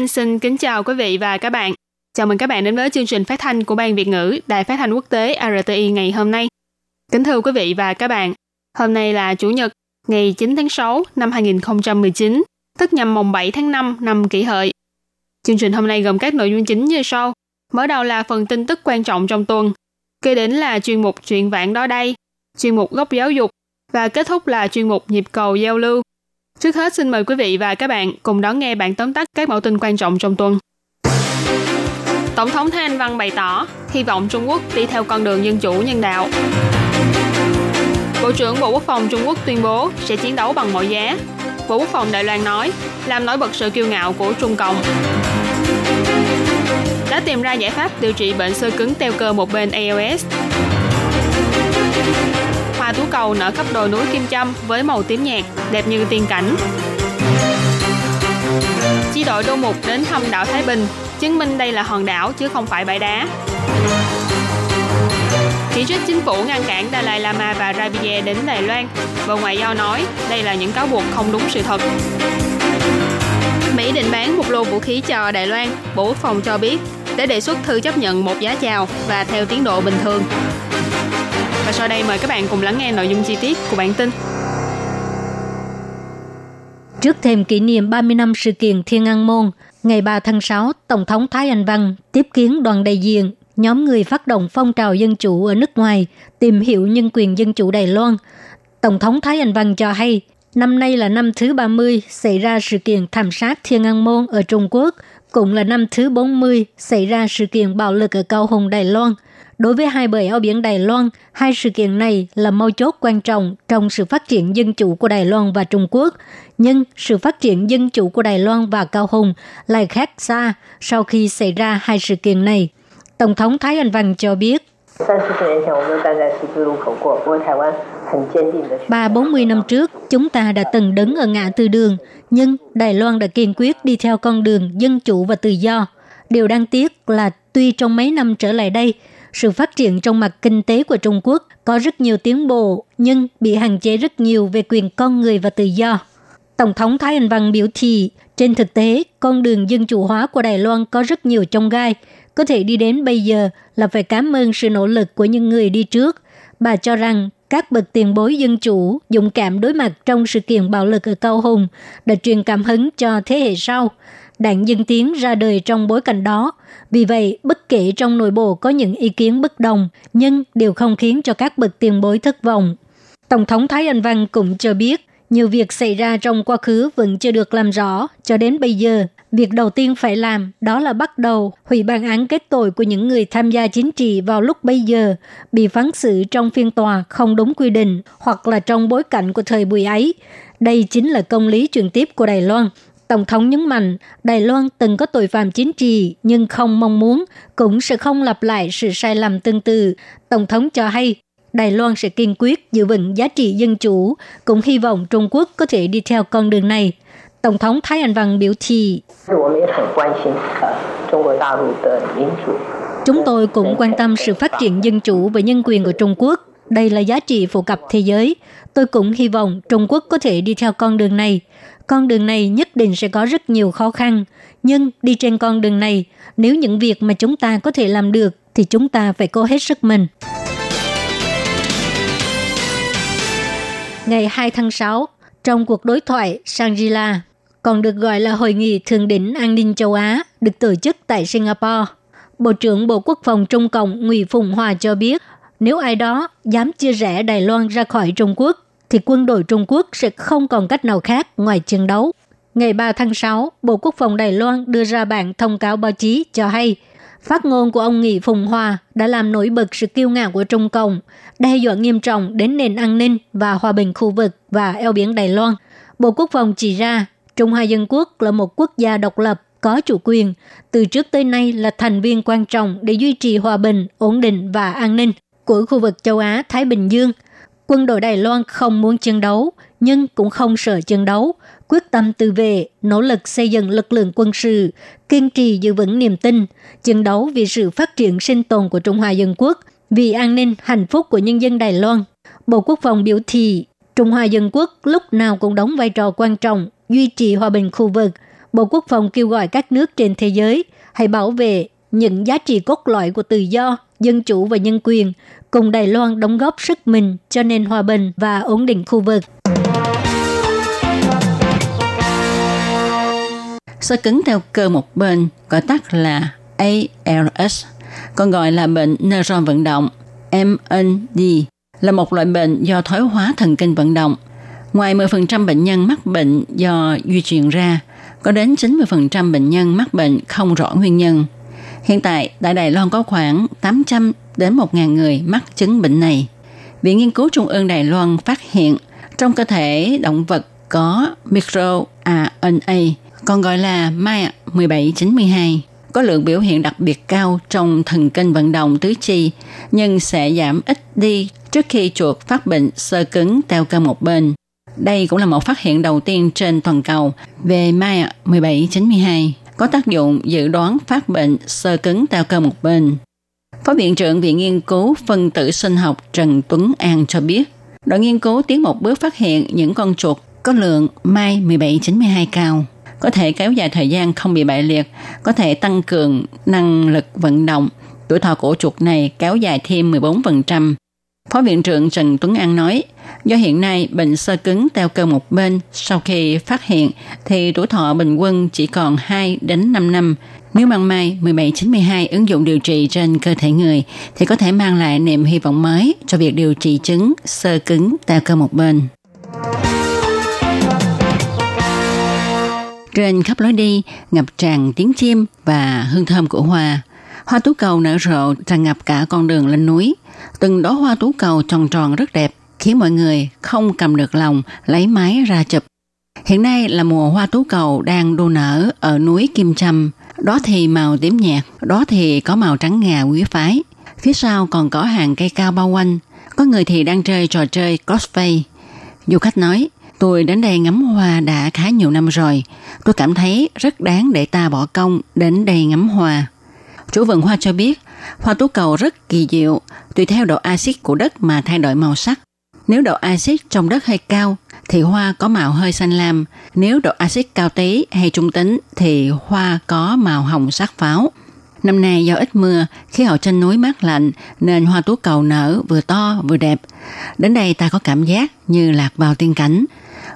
Anh xin kính chào quý vị và các bạn. Chào mừng các bạn đến với chương trình phát thanh của Ban Việt ngữ Đài Phát thanh Quốc tế RTI ngày hôm nay. Kính thưa quý vị và các bạn, hôm nay là Chủ nhật, ngày 9 tháng 6 năm 2019, tức nhằm mùng 7 tháng 5 năm kỷ hợi. Chương trình hôm nay gồm các nội dung chính như sau. Mở đầu là phần tin tức quan trọng trong tuần, kế đến là chuyên mục chuyện vạn đó đây, chuyên mục góc giáo dục và kết thúc là chuyên mục nhịp cầu giao lưu. Trước hết, xin mời quý vị và các bạn cùng đón nghe bản tóm tắt các mẫu tin quan trọng trong tuần. Tổng thống Thái Anh Văn bày tỏ hy vọng Trung Quốc đi theo con đường dân chủ, nhân đạo. Bộ trưởng Bộ Quốc phòng Trung Quốc tuyên bố sẽ chiến đấu bằng mọi giá. Bộ Quốc phòng Đài Loan nói, làm nổi bật sự kiêu ngạo của Trung Cộng. Đã tìm ra giải pháp điều trị bệnh sơ cứng teo cơ một bên ALS. Hoa tú cầu nở khắp đồi núi Kim Châm với màu tím nhạt, đẹp như tiên cảnh. Chi đội đô mục đến thăm đảo Thái Bình, chứng minh đây là hòn đảo chứ không phải bãi đá. Chỉ trích chính phủ ngăn cản Dalai Lama và Rabie đến Đài Loan. Bộ Ngoại giao nói đây là những cáo buộc không đúng sự thật. Mỹ định bán một lô vũ khí cho Đài Loan, Bộ Quốc phòng cho biết để đề xuất thư chấp nhận một giá chào và theo tiến độ bình thường. Và sau đây mời các bạn cùng lắng nghe nội dung chi tiết của bản tin. Trước thêm kỷ niệm 30 năm sự kiện Thiên An Môn, ngày 3 tháng 6, Tổng thống Thái Anh Văn tiếp kiến đoàn đại diện nhóm người phát động phong trào dân chủ ở nước ngoài tìm hiểu nhân quyền dân chủ Đài Loan. Tổng thống Thái Anh Văn cho hay, năm nay là năm thứ 30 xảy ra sự kiện thảm sát Thiên An Môn ở Trung Quốc, cũng là năm thứ 40 xảy ra sự kiện bạo lực ở Cao Hùng, Đài Loan. Đối với hai bờ eo biển Đài Loan, hai sự kiện này là mấu chốt quan trọng trong sự phát triển dân chủ của Đài Loan và Trung Quốc. Nhưng sự phát triển dân chủ của Đài Loan và Cao Hùng lại khác xa sau khi xảy ra hai sự kiện này. Tổng thống Thái Anh Văn cho biết, Ba bốn mươi năm trước, chúng ta đã từng đứng ở ngã tư đường, nhưng Đài Loan đã kiên quyết đi theo con đường dân chủ và tự do. Điều đáng tiếc là tuy trong mấy năm trở lại đây, sự phát triển trong mặt kinh tế của Trung Quốc có rất nhiều tiến bộ, nhưng bị hạn chế rất nhiều về quyền con người và tự do. Tổng thống Thái Anh Văn biểu thị, trên thực tế, con đường dân chủ hóa của Đài Loan có rất nhiều trong gai, có thể đi đến bây giờ là phải cảm ơn sự nỗ lực của những người đi trước. Bà cho rằng các bậc tiền bối dân chủ dũng cảm đối mặt trong sự kiện bạo lực ở Cao Hùng đã truyền cảm hứng cho thế hệ sau. Đảng Dân Tiến ra đời trong bối cảnh đó. Vì vậy, bất kể trong nội bộ có những ý kiến bất đồng, nhưng đều không khiến cho các bậc tiền bối thất vọng. Tổng thống Thái Anh Văn cũng cho biết, nhiều việc xảy ra trong quá khứ vẫn chưa được làm rõ. Cho đến bây giờ, việc đầu tiên phải làm đó là bắt đầu hủy bản án kết tội của những người tham gia chính trị vào lúc bây giờ, bị phán xử trong phiên tòa không đúng quy định hoặc là trong bối cảnh của thời buổi ấy. Đây chính là công lý truyền tiếp của Đài Loan. Tổng thống nhấn mạnh, Đài Loan từng có tội phạm chính trị nhưng không mong muốn, cũng sẽ không lặp lại sự sai lầm tương tự. Tổng thống cho hay, Đài Loan sẽ kiên quyết giữ vững giá trị dân chủ, cũng hy vọng Trung Quốc có thể đi theo con đường này. Tổng thống Thái Anh Văn biểu thị, Chúng tôi cũng quan tâm sự phát triển dân chủ và nhân quyền của Trung Quốc. Đây là giá trị phổ cập thế giới. Tôi cũng hy vọng Trung Quốc có thể đi theo con đường này. Con đường này nhất định sẽ có rất nhiều khó khăn. Nhưng đi trên con đường này, nếu những việc mà chúng ta có thể làm được, thì chúng ta phải cố hết sức mình. Ngày 2 tháng 6, trong cuộc đối thoại Shangri-La, còn được gọi là Hội nghị Thượng đỉnh An ninh châu Á, được tổ chức tại Singapore. Bộ trưởng Bộ Quốc phòng Trung Cộng Ngụy Phùng Hòa cho biết, nếu ai đó dám chia rẽ Đài Loan ra khỏi Trung Quốc, thì quân đội Trung Quốc sẽ không còn cách nào khác ngoài chiến đấu. Ngày 3 tháng 6, Bộ Quốc phòng Đài Loan đưa ra bản thông cáo báo chí cho hay, phát ngôn của ông Nghị Phùng Hòa đã làm nổi bật sự kiêu ngạo của Trung Cộng, đe dọa nghiêm trọng đến nền an ninh và hòa bình khu vực và eo biển Đài Loan. Bộ Quốc phòng chỉ ra Trung Hoa Dân Quốc là một quốc gia độc lập, có chủ quyền, từ trước tới nay là thành viên quan trọng để duy trì hòa bình, ổn định và an ninh của khu vực châu Á Thái Bình Dương. Quân đội Đài Loan không muốn chiến đấu, nhưng cũng không sợ chiến đấu, quyết tâm tự vệ, nỗ lực xây dựng lực lượng quân sự, kiên trì giữ vững niềm tin, chiến đấu vì sự phát triển sinh tồn của Trung Hoa Dân Quốc, vì an ninh, hạnh phúc của nhân dân Đài Loan. Bộ Quốc phòng biểu thị Trung Hoa Dân Quốc lúc nào cũng đóng vai trò quan trọng duy trì hòa bình khu vực. Bộ Quốc phòng kêu gọi các nước trên thế giới hãy bảo vệ những giá trị cốt lõi của tự do, dân chủ và nhân quyền, cùng Đài Loan đóng góp sức mình cho nền hòa bình và ổn định khu vực. Sơ cứng theo cơ một bên, gọi tắt là ALS, còn gọi là bệnh neuron vận động, MND, là một loại bệnh do thoái hóa thần kinh vận động. Ngoài 10% bệnh nhân mắc bệnh do di truyền ra, có đến 90% bệnh nhân mắc bệnh không rõ nguyên nhân. Hiện tại, tại Đài Loan có khoảng 800 đến 1.000 người mắc chứng bệnh này. Viện Nghiên cứu Trung ương Đài Loan phát hiện trong cơ thể động vật có micro RNA, còn gọi là MAIA 1792, có lượng biểu hiện đặc biệt cao trong thần kinh vận động tứ chi, nhưng sẽ giảm ít đi trước khi chuột phát bệnh sơ cứng teo cơ một bên. Đây cũng là một phát hiện đầu tiên trên toàn cầu về MAIA 1792 có tác dụng dự đoán phát bệnh sơ cứng teo cơ một bên. Phó Viện trưởng Viện Nghiên cứu Phân tử Sinh học Trần Tuấn An cho biết, đội nghiên cứu tiến một bước phát hiện những con chuột có lượng MAI 1792 cao, có thể kéo dài thời gian không bị bại liệt, có thể tăng cường năng lực vận động. Tuổi thọ của chuột này kéo dài thêm 14%. Phó Viện trưởng Trần Tuấn An nói, do hiện nay bệnh sơ cứng teo cơ một bên sau khi phát hiện thì tuổi thọ bình quân chỉ còn 2 đến 5 năm. Nếu mang mai 1792 ứng dụng điều trị trên cơ thể người thì có thể mang lại niềm hy vọng mới cho việc điều trị chứng sơ cứng teo cơ một bên. Trên khắp lối đi, ngập tràn tiếng chim và hương thơm của hoa. Hoa tú cầu nở rộ tràn ngập cả con đường lên núi. Từng đóa hoa tú cầu tròn tròn rất đẹp, khiến mọi người không cầm được lòng lấy máy ra chụp. Hiện nay là mùa hoa tú cầu đang đua nở ở núi Kim Trâm. Đó thì màu tím nhạt, đó thì có màu trắng ngà quý phái. Phía sau còn có hàng cây cao bao quanh. Có người thì đang chơi trò chơi cosplay. Du khách nói, tôi đến đây ngắm hoa đã khá nhiều năm rồi. Tôi cảm thấy rất đáng để ta bỏ công đến đây ngắm hoa. Chủ vườn hoa cho biết, hoa tú cầu rất kỳ diệu, tùy theo độ axit của đất mà thay đổi màu sắc. Nếu độ axit trong đất hơi cao thì hoa có màu hơi xanh lam, nếu độ axit cao tí hay trung tính thì hoa có màu hồng sắc pháo. Năm nay do ít mưa, khí hậu trên núi mát lạnh nên hoa tú cầu nở vừa to vừa đẹp. Đến đây ta có cảm giác như lạc vào tiên cảnh.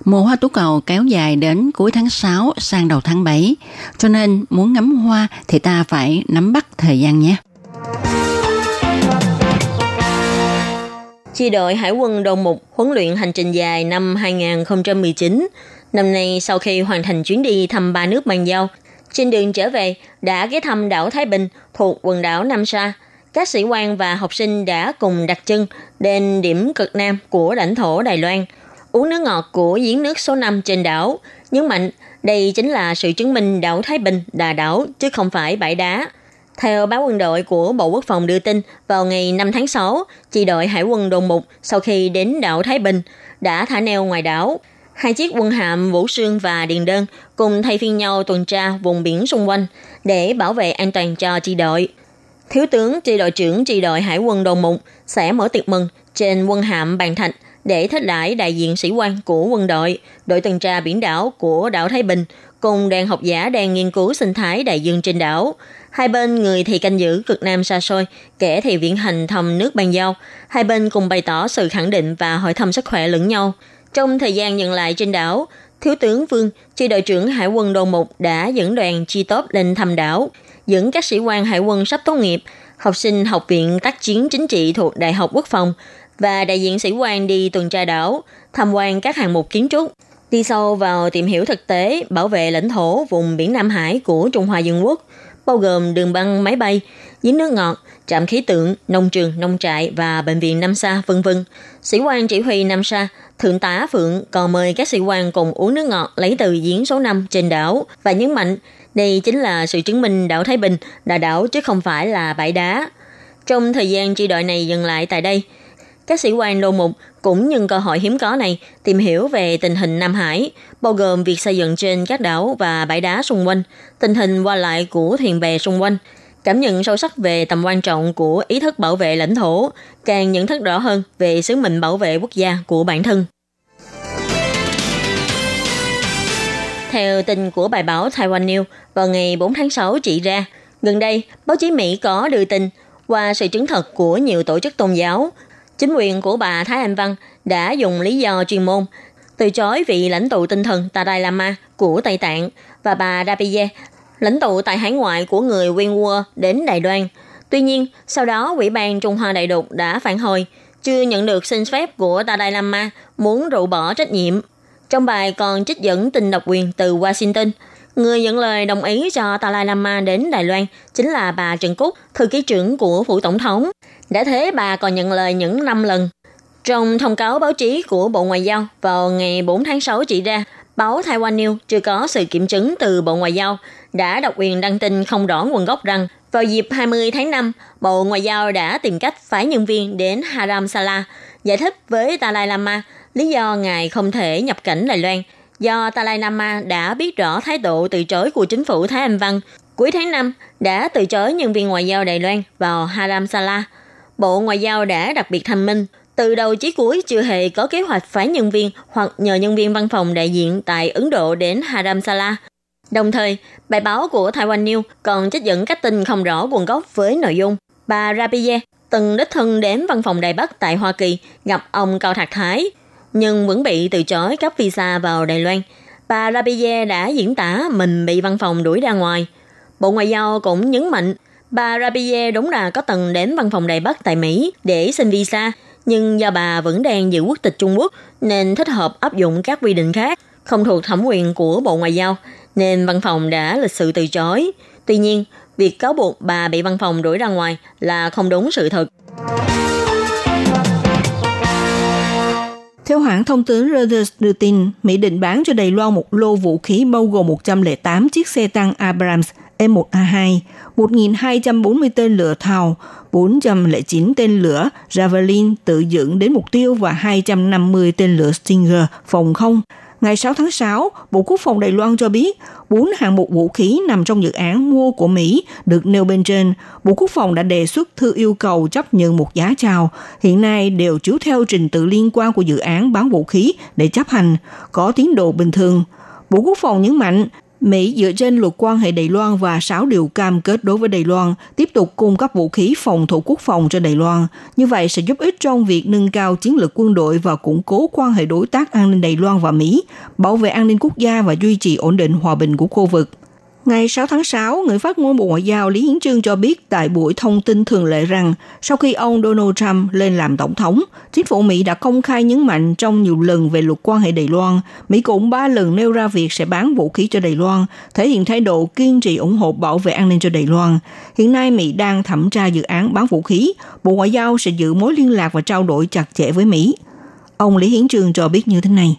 Mùa hoa tú cầu kéo dài đến cuối tháng 6 sang đầu tháng 7, cho nên muốn ngắm hoa thì ta phải nắm bắt thời gian nhé. Chi đội Hải quân đồng Mục huấn luyện hành trình dài năm 2019. Năm nay sau khi hoàn thành chuyến đi thăm ba nước bàn giao, trên đường trở về đã ghé thăm đảo Thái Bình thuộc quần đảo Nam Sa. Các sĩ quan và học sinh đã cùng đặt chân đến điểm cực nam của lãnh thổ Đài Loan, uống nước ngọt của giếng nước số 5 trên đảo. Nhấn mạnh đây chính là sự chứng minh đảo Thái Bình là đảo chứ không phải bãi đá. Theo báo quân đội của Bộ Quốc phòng đưa tin, vào ngày 5 tháng 6, chỉ đội Hải quân đồn mục sau khi đến đảo Thái Bình đã thả neo ngoài đảo. Hai chiếc quân hạm Vũ Sương và Điền Đơn cùng thay phiên nhau tuần tra vùng biển xung quanh để bảo vệ an toàn cho chi đội. Thiếu tướng chi đội trưởng chi đội Hải quân đồn mục sẽ mở tiệc mừng trên quân hạm Bàn Thạch để thích đãi đại diện sĩ quan của quân đội, đội tuần tra biển đảo của đảo Thái Bình cùng đoàn học giả đang nghiên cứu sinh thái đại dương trên đảo. Hai bên người thì canh giữ cực nam xa xôi, kẻ thì viễn hành thăm nước bàn giao. Hai bên cùng bày tỏ sự khẳng định và hỏi thăm sức khỏe lẫn nhau. Trong thời gian nhận lại trên đảo, Thiếu tướng Vương, chi đội trưởng Hải quân đồn mục đã dẫn đoàn chi tốt lên thăm đảo, dẫn các sĩ quan hải quân sắp tốt nghiệp, học sinh học viện tác chiến chính trị thuộc Đại học Quốc phòng và đại diện sĩ quan đi tuần tra đảo, tham quan các hạng mục kiến trúc, đi sâu vào tìm hiểu thực tế bảo vệ lãnh thổ vùng biển Nam Hải của Trung Hoa Dân Quốc, bao gồm đường băng máy bay, giếng nước ngọt, trạm khí tượng, nông trường, nông trại và bệnh viện Nam Sa, vân vân. Sĩ quan chỉ huy Nam Sa Thượng tá Phượng còn mời các sĩ quan cùng uống nước ngọt lấy từ giếng số 5 trên đảo và nhấn mạnh đây chính là sự chứng minh đảo Thái Bình là đảo chứ không phải là bãi đá. Trong thời gian chi đội này dừng lại tại đây, các sĩ quan lô mục cũng nhân cơ hội hiếm có này tìm hiểu về tình hình Nam Hải, bao gồm việc xây dựng trên các đảo và bãi đá xung quanh, tình hình qua lại của thuyền bè xung quanh, cảm nhận sâu sắc về tầm quan trọng của ý thức bảo vệ lãnh thổ, càng nhận thức rõ hơn về sứ mệnh bảo vệ quốc gia của bản thân. Theo tin của bài báo Taiwan News vào ngày 4 tháng 6 chỉ ra, gần đây báo chí Mỹ có đưa tin qua sự chứng thật của nhiều tổ chức tôn giáo, chính quyền của bà Thái Anh Văn đã dùng lý do chuyên môn từ chối vị lãnh tụ tinh thần Dalai Lama của Tây Tạng và bà Rapide, lãnh tụ tại hải ngoại của người Uyghur đến Đài Loan. Tuy nhiên, sau đó Ủy ban Trung Hoa Đại Đục đã phản hồi, chưa nhận được xin phép của Dalai Lama muốn rũ bỏ trách nhiệm. Trong bài còn trích dẫn tình độc quyền từ Washington, người nhận lời đồng ý cho Dalai Lama đến Đài Loan chính là bà Trần Cúc, thư ký trưởng của phủ tổng thống. Đã thế bà còn nhận lời những năm lần. Trong thông cáo báo chí của Bộ Ngoại giao vào ngày 4 tháng 6 chỉ ra, báo Taiwan News chưa có sự kiểm chứng từ Bộ Ngoại giao đã độc quyền đăng tin không rõ nguồn gốc rằng vào dịp 20 tháng 5, Bộ Ngoại giao đã tìm cách phái nhân viên đến Haram Sala giải thích với Dalai Lama lý do ngài không thể nhập cảnh Đài Loan do Dalai Lama đã biết rõ thái độ từ chối của chính phủ Thái Anh Văn cuối tháng 5 đã từ chối nhân viên ngoại giao Đài Loan vào Haram Sala. Bộ Ngoại giao đã đặc biệt thanh minh từ đầu chí cuối chưa hề có kế hoạch phái nhân viên hoặc nhờ nhân viên văn phòng đại diện tại Ấn Độ đến Haram Sala. Đồng thời, bài báo của Taiwan News còn trích dẫn các tin không rõ nguồn gốc với nội dung. Bà Rapide từng đích thân đến văn phòng Đài Bắc tại Hoa Kỳ gặp ông Cao Thạc Thái, nhưng vẫn bị từ chối cấp visa vào Đài Loan. Bà Rabie đã diễn tả mình bị văn phòng đuổi ra ngoài. Bộ Ngoại giao cũng nhấn mạnh bà Rabie đúng là có từng đến văn phòng Đài Bắc tại Mỹ để xin visa, nhưng do bà vẫn đang giữ quốc tịch Trung Quốc nên thích hợp áp dụng các quy định khác không thuộc thẩm quyền của Bộ Ngoại giao, nên văn phòng đã lịch sự từ chối. Tuy nhiên, việc cáo buộc bà bị văn phòng đuổi ra ngoài là không đúng sự thật. Theo hãng thông tấn Reuters đưa tin, Mỹ định bán cho Đài Loan một lô vũ khí bao gồm 108 chiếc xe tăng Abrams M1A2, 1.240 tên lửa thao, 409 tên lửa Javelin tự dưỡng đến mục tiêu và 250 tên lửa Stinger phòng không ngày 6 tháng 6, Bộ Quốc phòng Đài Loan cho biết bốn hạng mục vũ khí nằm trong dự án mua của Mỹ được nêu bên trên. Bộ Quốc phòng đã đề xuất thư yêu cầu chấp nhận một giá chào. Hiện nay đều chiếu theo trình tự liên quan của dự án bán vũ khí để chấp hành, có tiến độ bình thường. Bộ Quốc phòng nhấn mạnh Mỹ dựa trên luật quan hệ Đài Loan và 6 điều cam kết đối với Đài Loan tiếp tục cung cấp vũ khí phòng thủ quốc phòng cho Đài Loan. Như vậy sẽ giúp ích trong việc nâng cao chiến lược quân đội và củng cố quan hệ đối tác an ninh Đài Loan và Mỹ, bảo vệ an ninh quốc gia và duy trì ổn định hòa bình của khu vực. Ngày 6 tháng 6, người phát ngôn Bộ Ngoại giao Lý Hiến Trương cho biết tại buổi thông tin thường lệ rằng sau khi ông Donald Trump lên làm tổng thống, chính phủ Mỹ đã công khai nhấn mạnh trong nhiều lần về luật quan hệ Đài Loan. Mỹ cũng ba lần nêu ra việc sẽ bán vũ khí cho Đài Loan, thể hiện thái độ kiên trì ủng hộ bảo vệ an ninh cho Đài Loan. Hiện nay Mỹ đang thẩm tra dự án bán vũ khí, Bộ Ngoại giao sẽ giữ mối liên lạc và trao đổi chặt chẽ với Mỹ. Ông Lý Hiến Trường cho biết như thế này.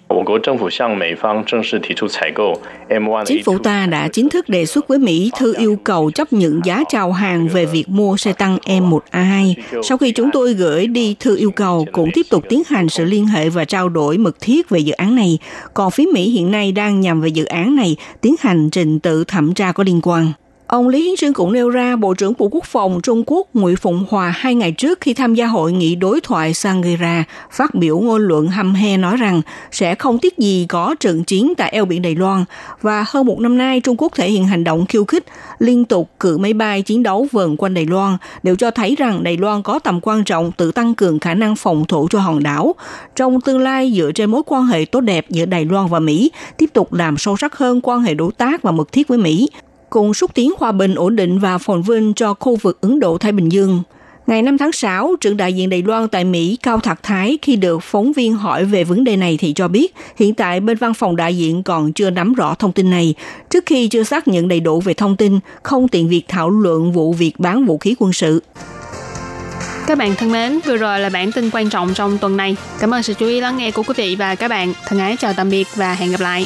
Chính phủ ta đã chính thức đề xuất với Mỹ thư yêu cầu chấp nhận giá chào hàng về việc mua xe tăng M1A2. Sau khi chúng tôi gửi đi thư yêu cầu, cũng tiếp tục tiến hành sự liên hệ và trao đổi mật thiết về dự án này. Còn phía Mỹ hiện nay đang nhằm về dự án này tiến hành trình tự thẩm tra có liên quan. Ông Lý Hiến Trương cũng nêu ra Bộ trưởng Bộ Quốc phòng Trung Quốc Ngụy Phụng Hòa hai ngày trước khi tham gia hội nghị đối thoại Sangira phát biểu ngôn luận hăm he nói rằng sẽ không tiếc gì có trận chiến tại eo biển Đài Loan và hơn một năm nay Trung Quốc thể hiện hành động khiêu khích liên tục cử máy bay chiến đấu vần quanh Đài Loan đều cho thấy rằng Đài Loan có tầm quan trọng tự tăng cường khả năng phòng thủ cho hòn đảo. Trong tương lai dựa trên mối quan hệ tốt đẹp giữa Đài Loan và Mỹ, tiếp tục làm sâu sắc hơn quan hệ đối tác và mật thiết với Mỹ, cùng xúc tiến hòa bình ổn định và phồn vinh cho khu vực Ấn Độ-Thái Bình Dương. Ngày 5 tháng 6, trưởng đại diện Đài Loan tại Mỹ Cao Thạc Thái khi được phóng viên hỏi về vấn đề này thì cho biết hiện tại bên văn phòng đại diện còn chưa nắm rõ thông tin này. Trước khi chưa xác nhận đầy đủ về thông tin, không tiện việc thảo luận vụ việc bán vũ khí quân sự. Các bạn thân mến, vừa rồi là bản tin quan trọng trong tuần này. Cảm ơn sự chú ý lắng nghe của quý vị và các bạn. Thân ái chào tạm biệt và hẹn gặp lại.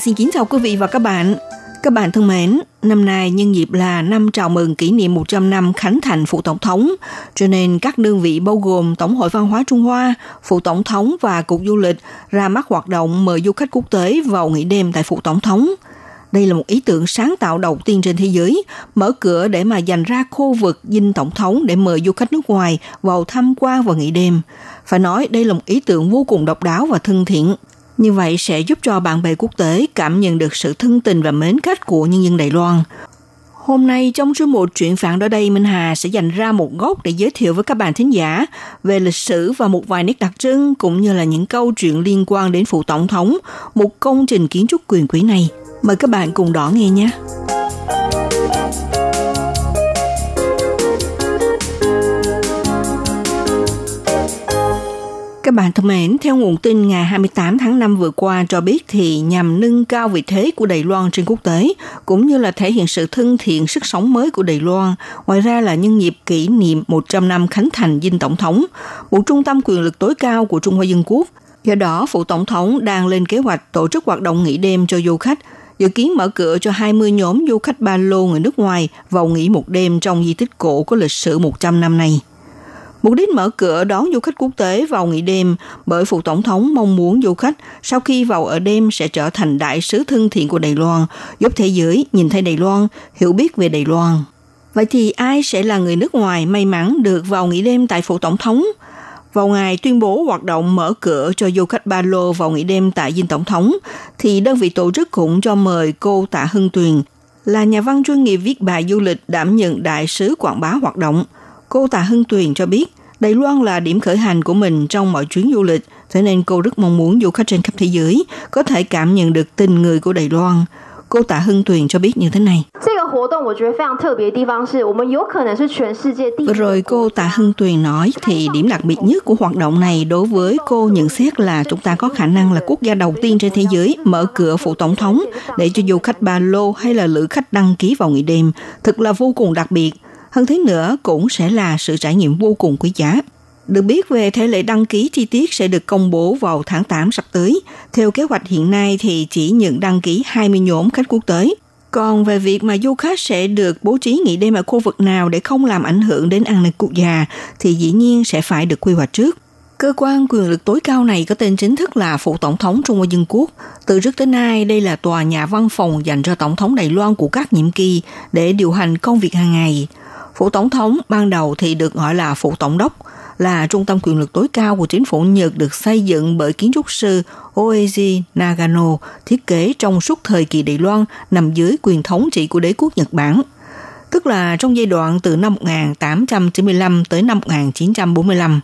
Xin kính chào quý vị và các bạn. Các bạn thân mến, năm nay nhân dịp là năm chào mừng kỷ niệm 100 năm khánh thành Phủ Tổng thống, cho nên các đơn vị bao gồm Tổng hội Văn hóa Trung Hoa, Phủ Tổng thống và Cục Du lịch ra mắt hoạt động mời du khách quốc tế vào nghỉ đêm tại Phủ Tổng thống. Đây là một ý tưởng sáng tạo đầu tiên trên thế giới, mở cửa để mà dành ra khu vực dinh tổng thống để mời du khách nước ngoài vào tham quan và nghỉ đêm. Phải nói đây là một ý tưởng vô cùng độc đáo và thân thiện. Như vậy sẽ giúp cho bạn bè quốc tế cảm nhận được sự thân tình và mến khách của nhân dân Đài Loan. Hôm nay trong số một chuyện phản đó đây Minh Hà sẽ dành ra một góc để giới thiệu với các bạn thính giả về lịch sử và một vài nét đặc trưng cũng như là những câu chuyện liên quan đến phủ tổng thống, một công trình kiến trúc quyền quý này. Mời các bạn cùng đón nghe nhé. Các bạn thân mến, theo nguồn tin ngày 28 tháng 5 vừa qua cho biết thì nhằm nâng cao vị thế của Đài Loan trên quốc tế, cũng như là thể hiện sự thân thiện sức sống mới của Đài Loan, ngoài ra là nhân dịp kỷ niệm 100 năm khánh thành dinh tổng thống, một trung tâm quyền lực tối cao của Trung Hoa Dân Quốc. Do đó, phụ Tổng thống đang lên kế hoạch tổ chức hoạt động nghỉ đêm cho du khách, dự kiến mở cửa cho 20 nhóm du khách ba lô người nước ngoài vào nghỉ một đêm trong di tích cổ có lịch sử 100 năm này. Mục đích mở cửa đón du khách quốc tế vào nghỉ đêm bởi Phủ Tổng thống mong muốn du khách sau khi vào ở đêm sẽ trở thành đại sứ thân thiện của Đài Loan, giúp thế giới nhìn thấy Đài Loan, hiểu biết về Đài Loan. Vậy thì ai sẽ là người nước ngoài may mắn được vào nghỉ đêm tại Phủ Tổng thống? Vào ngày tuyên bố hoạt động mở cửa cho du khách ba lô vào nghỉ đêm tại Dinh Tổng thống, thì đơn vị tổ chức cũng cho mời cô Tạ Hưng Tuyền, là nhà văn chuyên nghiệp viết bài du lịch đảm nhận đại sứ quảng bá hoạt động – Cô Tạ Hưng Tuyền cho biết, Đài Loan là điểm khởi hành của mình trong mọi chuyến du lịch, thế nên cô rất mong muốn du khách trên khắp thế giới có thể cảm nhận được tình người của Đài Loan. Cô Tạ Hưng Tuyền cho biết như thế này. Vừa rồi cô Tạ Hưng Tuyền nói thì điểm đặc biệt nhất của hoạt động này đối với cô nhận xét là chúng ta có khả năng là quốc gia đầu tiên trên thế giới mở cửa phủ tổng thống để cho du khách ba lô hay là lữ khách đăng ký vào nghỉ đêm. Thực là vô cùng đặc biệt. Hơn thế nữa cũng sẽ là sự trải nghiệm vô cùng quý giá. Được biết về thể lệ đăng ký chi tiết sẽ được công bố vào tháng 8 sắp tới. Theo kế hoạch hiện nay thì chỉ nhận đăng ký 20 nhóm khách quốc tế. Còn về việc mà du khách sẽ được bố trí nghỉ đêm ở khu vực nào để không làm ảnh hưởng đến an ninh quốc gia thì dĩ nhiên sẽ phải được quy hoạch trước. Cơ quan quyền lực tối cao này có tên chính thức là Phủ Tổng thống Trung Hoa Dân Quốc. Từ trước tới nay, đây là tòa nhà văn phòng dành cho Tổng thống Đài Loan của các nhiệm kỳ để điều hành công việc hàng ngày. Phủ Tổng thống ban đầu thì được gọi là Phủ Tổng đốc, là trung tâm quyền lực tối cao của chính phủ Nhật được xây dựng bởi kiến trúc sư Oeji Nagano, thiết kế trong suốt thời kỳ Đài Loan nằm dưới quyền thống trị của đế quốc Nhật Bản. Tức là trong giai đoạn từ năm 1895 tới năm 1945.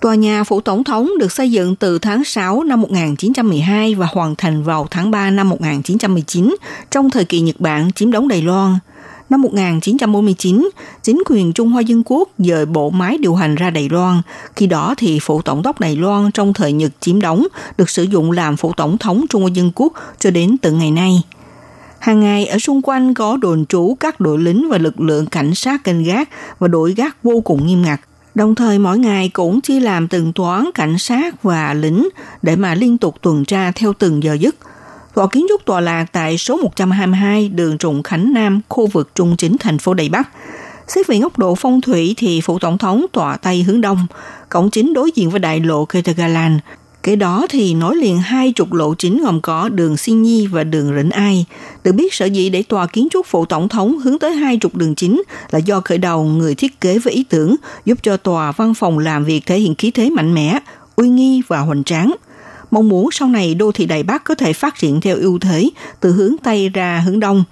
Tòa nhà phủ tổng thống được xây dựng từ tháng 6 năm 1912 và hoàn thành vào tháng 3 năm 1919 trong thời kỳ Nhật Bản chiếm đóng Đài Loan. Năm 1949, chính quyền Trung Hoa Dân Quốc dời bộ máy điều hành ra Đài Loan. Khi đó thì phủ tổng đốc Đài Loan trong thời Nhật chiếm đóng được sử dụng làm phủ tổng thống Trung Hoa Dân Quốc cho đến tận ngày nay. Hàng ngày ở xung quanh có đồn trú các đội lính và lực lượng cảnh sát canh gác và đội gác vô cùng nghiêm ngặt. Đồng thời mỗi ngày cũng chia làm từng toán cảnh sát và lính để mà liên tục tuần tra theo từng giờ giấc. Tòa kiến trúc tọa lạc tại số 122 đường Trùng Khánh Nam, khu vực trung chính thành phố Đài Bắc. Xét về góc độ phong thủy thì phủ tổng thống tọa Tây hướng Đông, cổng chính đối diện với đại lộ Ketagalan. Kế đó thì nối liền hai trục lộ chính gồm có đường Xin Nhi và đường Rỉnh Ai. Được biết sở dĩ để tòa kiến trúc phủ tổng thống hướng tới hai trục đường chính là do khởi đầu người thiết kế với ý tưởng giúp cho tòa văn phòng làm việc thể hiện khí thế mạnh mẽ, uy nghi và hoành tráng – mong muốn sau này đô thị Đài Bắc có thể phát triển theo ưu thế từ hướng Tây ra hướng Đông.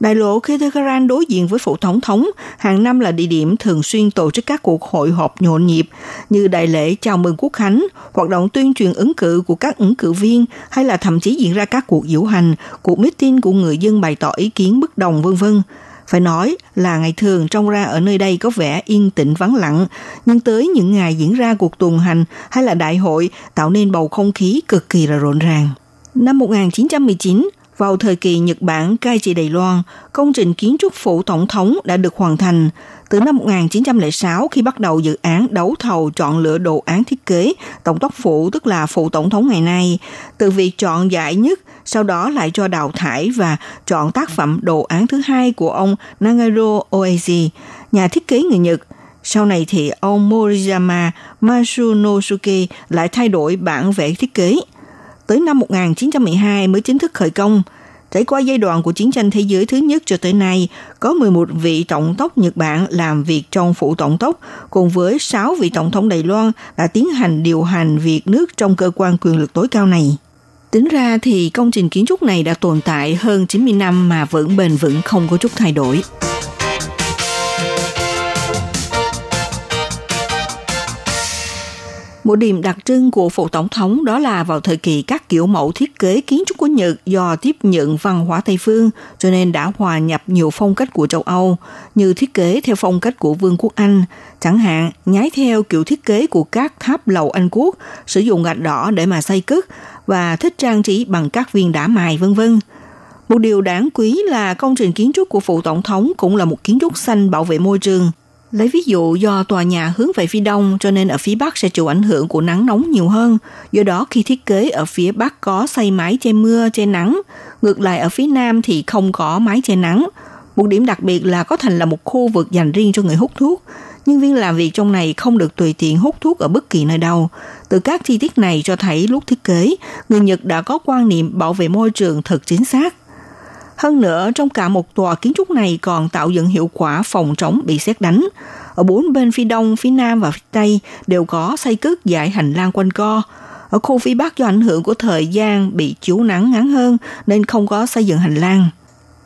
Đại lộ Ketegaran đối diện với phủ tổng thống, hàng năm là địa điểm thường xuyên tổ chức các cuộc hội họp nhộn nhịp như đại lễ chào mừng quốc khánh, hoạt động tuyên truyền ứng cử của các ứng cử viên hay là thậm chí diễn ra các cuộc diễu hành, cuộc meeting của người dân bày tỏ ý kiến bất đồng vân vân. Phải nói là ngày thường trông ra ở nơi đây có vẻ yên tĩnh vắng lặng, nhưng tới những ngày diễn ra cuộc tuần hành hay là đại hội tạo nên bầu không khí cực kỳ là rộn ràng. Năm 1919, vào thời kỳ Nhật Bản cai trị Đài Loan, công trình kiến trúc phủ tổng thống đã được hoàn thành. Từ năm 1906 khi bắt đầu dự án đấu thầu chọn lựa đồ án thiết kế tổng đốc phủ tức là phụ tổng thống ngày nay, từ việc chọn giải nhất sau đó lại cho đào thải và chọn tác phẩm đồ án thứ hai của ông Nagaro Oeji, nhà thiết kế người Nhật. Sau này thì ông Moriyama Masunosuke lại thay đổi bản vẽ thiết kế. Tới năm 1912 mới chính thức khởi công. Trải qua giai đoạn của chiến tranh thế giới thứ nhất cho tới nay, có 11 vị tổng thống Nhật Bản làm việc trong phủ tổng thống, cùng với 6 vị tổng thống Đài Loan đã tiến hành điều hành việc nước trong cơ quan quyền lực tối cao này. Tính ra thì công trình kiến trúc này đã tồn tại hơn 90 năm mà vẫn bền vững không có chút thay đổi. Một điểm đặc trưng của phủ tổng thống đó là vào thời kỳ các kiểu mẫu thiết kế kiến trúc của Nhật do tiếp nhận văn hóa Tây phương cho nên đã hòa nhập nhiều phong cách của châu Âu như thiết kế theo phong cách của Vương quốc Anh, chẳng hạn nhái theo kiểu thiết kế của các tháp lầu Anh quốc, sử dụng gạch đỏ để mà xây cất và thích trang trí bằng các viên đá mài vân vân. Một điều đáng quý là công trình kiến trúc của phủ tổng thống cũng là một kiến trúc xanh bảo vệ môi trường. Lấy ví dụ do tòa nhà hướng về phía đông cho nên ở phía bắc sẽ chịu ảnh hưởng của nắng nóng nhiều hơn. Do đó khi thiết kế ở phía bắc có xây mái che mưa, che nắng. Ngược lại ở phía nam thì không có mái che nắng. Một điểm đặc biệt là có thành là một khu vực dành riêng cho người hút thuốc nhân viên làm việc trong này không được tùy tiện hút thuốc ở bất kỳ nơi đâu. Từ các chi tiết này cho thấy lúc thiết kế, người Nhật đã có quan niệm bảo vệ môi trường thật chính xác. Hơn nữa, trong cả một tòa kiến trúc này còn tạo dựng hiệu quả phòng chống bị xét đánh. Ở bốn bên phía đông, phía nam và phía tây đều có xây cất dải hành lang quanh co. Ở khu phía bắc do ảnh hưởng của thời gian bị chiếu nắng ngắn hơn nên không có xây dựng hành lang.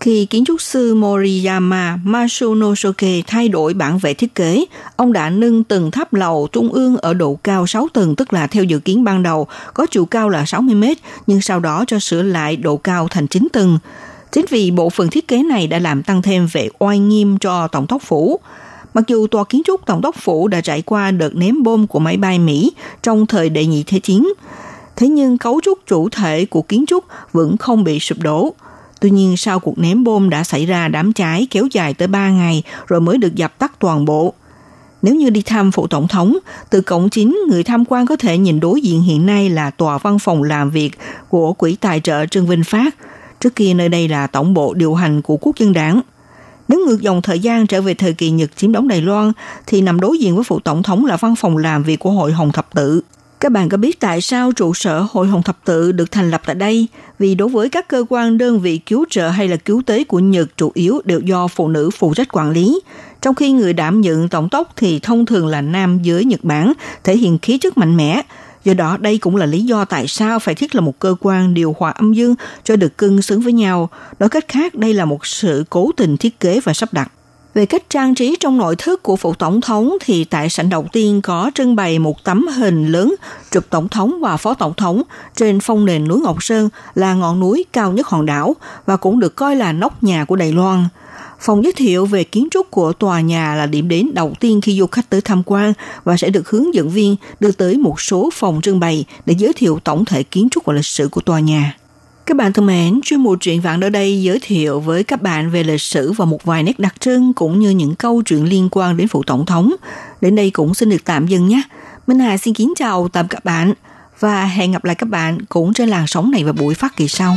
Khi kiến trúc sư Moriyama Masunosuke thay đổi bản vẽ thiết kế, ông đã nâng từng tháp lầu trung ương ở độ cao 6 tầng, tức là theo dự kiến ban đầu có chiều cao là 60 mét, nhưng sau đó cho sửa lại độ cao thành 9 tầng. Chính vì bộ phận thiết kế này đã làm tăng thêm vẻ oai nghiêm cho Tổng thống phủ. Mặc dù tòa kiến trúc Tổng thống phủ đã trải qua đợt ném bom của máy bay Mỹ trong thời đệ nhị thế chiến, thế nhưng cấu trúc chủ thể của kiến trúc vẫn không bị sụp đổ. Tuy nhiên sau cuộc ném bom đã xảy ra đám cháy kéo dài tới 3 ngày rồi mới được dập tắt toàn bộ. Nếu như đi thăm phủ tổng thống, từ cổng chính người tham quan có thể nhìn đối diện hiện nay là tòa văn phòng làm việc của Quỹ Tài trợ Trương Vinh Phát. Trước kia nơi đây là tổng bộ điều hành của quốc dân đảng. Nếu ngược dòng thời gian trở về thời kỳ Nhật chiếm đóng Đài Loan, thì nằm đối diện với phủ tổng thống là văn phòng làm việc của Hội Hồng Thập Tự. Các bạn có biết tại sao trụ sở Hội Hồng Thập Tự được thành lập tại đây? Vì đối với các cơ quan đơn vị cứu trợ hay là cứu tế của Nhật chủ yếu đều do phụ nữ phụ trách quản lý. Trong khi người đảm nhận tổng tốc thì thông thường là nam giới Nhật Bản, thể hiện khí chất mạnh mẽ. Do đó đây cũng là lý do tại sao phải thiết là một cơ quan điều hòa âm dương cho được cân xứng với nhau. Nói cách khác, đây là một sự cố tình thiết kế và sắp đặt. Về cách trang trí trong nội thất của phủ tổng thống thì tại sảnh đầu tiên có trưng bày một tấm hình lớn chụp tổng thống và phó tổng thống trên phong nền núi Ngọc Sơn là ngọn núi cao nhất hòn đảo và cũng được coi là nóc nhà của Đài Loan. Phòng giới thiệu về kiến trúc của tòa nhà là điểm đến đầu tiên khi du khách tới tham quan và sẽ được hướng dẫn viên đưa tới một số phòng trưng bày để giới thiệu tổng thể kiến trúc và lịch sử của tòa nhà. Các bạn thân mến, chuyên mục truyện vạn ở đây giới thiệu với các bạn về lịch sử và một vài nét đặc trưng cũng như những câu chuyện liên quan đến phụ tổng thống. Đến đây cũng xin được tạm dừng nhé. Minh Hà xin kính chào tạm các bạn và hẹn gặp lại các bạn cũng trên làn sóng này vào buổi phát kỳ sau.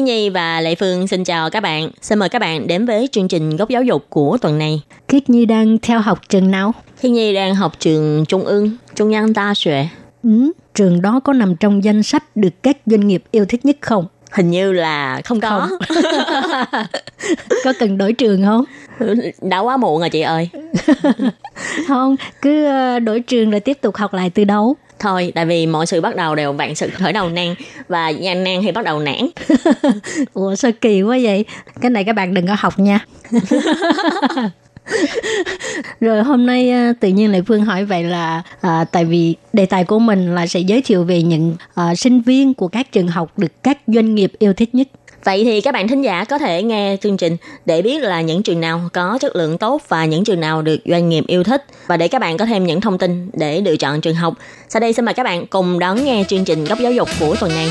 Khi Nhi và Lệ Phương xin chào các bạn. Xin mời các bạn đến với chương trình góc giáo dục của tuần này. Khiết Nhi đang theo học trường nào? Khi Nhi đang học trường Trung ương, Trung 央 Đa Xuệ. Ừ, trường đó có nằm trong danh sách được các doanh nghiệp yêu thích nhất không? Hình như là không có. có cần đổi trường không? Đã quá muộn rồi chị ơi. không, cứ ờ, đổi trường rồi tiếp tục học lại từ đầu. Thôi, tại vì mọi sự bắt đầu đều bạn sự khởi đầu nan và gian nan thì bắt đầu nản. Ủa sao kỳ quá vậy? Cái này các bạn đừng có học nha. rồi hôm nay à, tự nhiên lại phương hỏi vậy là à, tại vì đề tài của mình là sẽ giới thiệu về những à, sinh viên của các trường học được các doanh nghiệp yêu thích nhất Vậy thì các bạn thính giả có thể nghe chương trình để biết là những trường nào có chất lượng tốt và những trường nào được doanh nghiệp yêu thích và để các bạn có thêm những thông tin để lựa chọn trường học. Sau đây xin mời các bạn cùng đón nghe chương trình góc giáo dục của tuần này.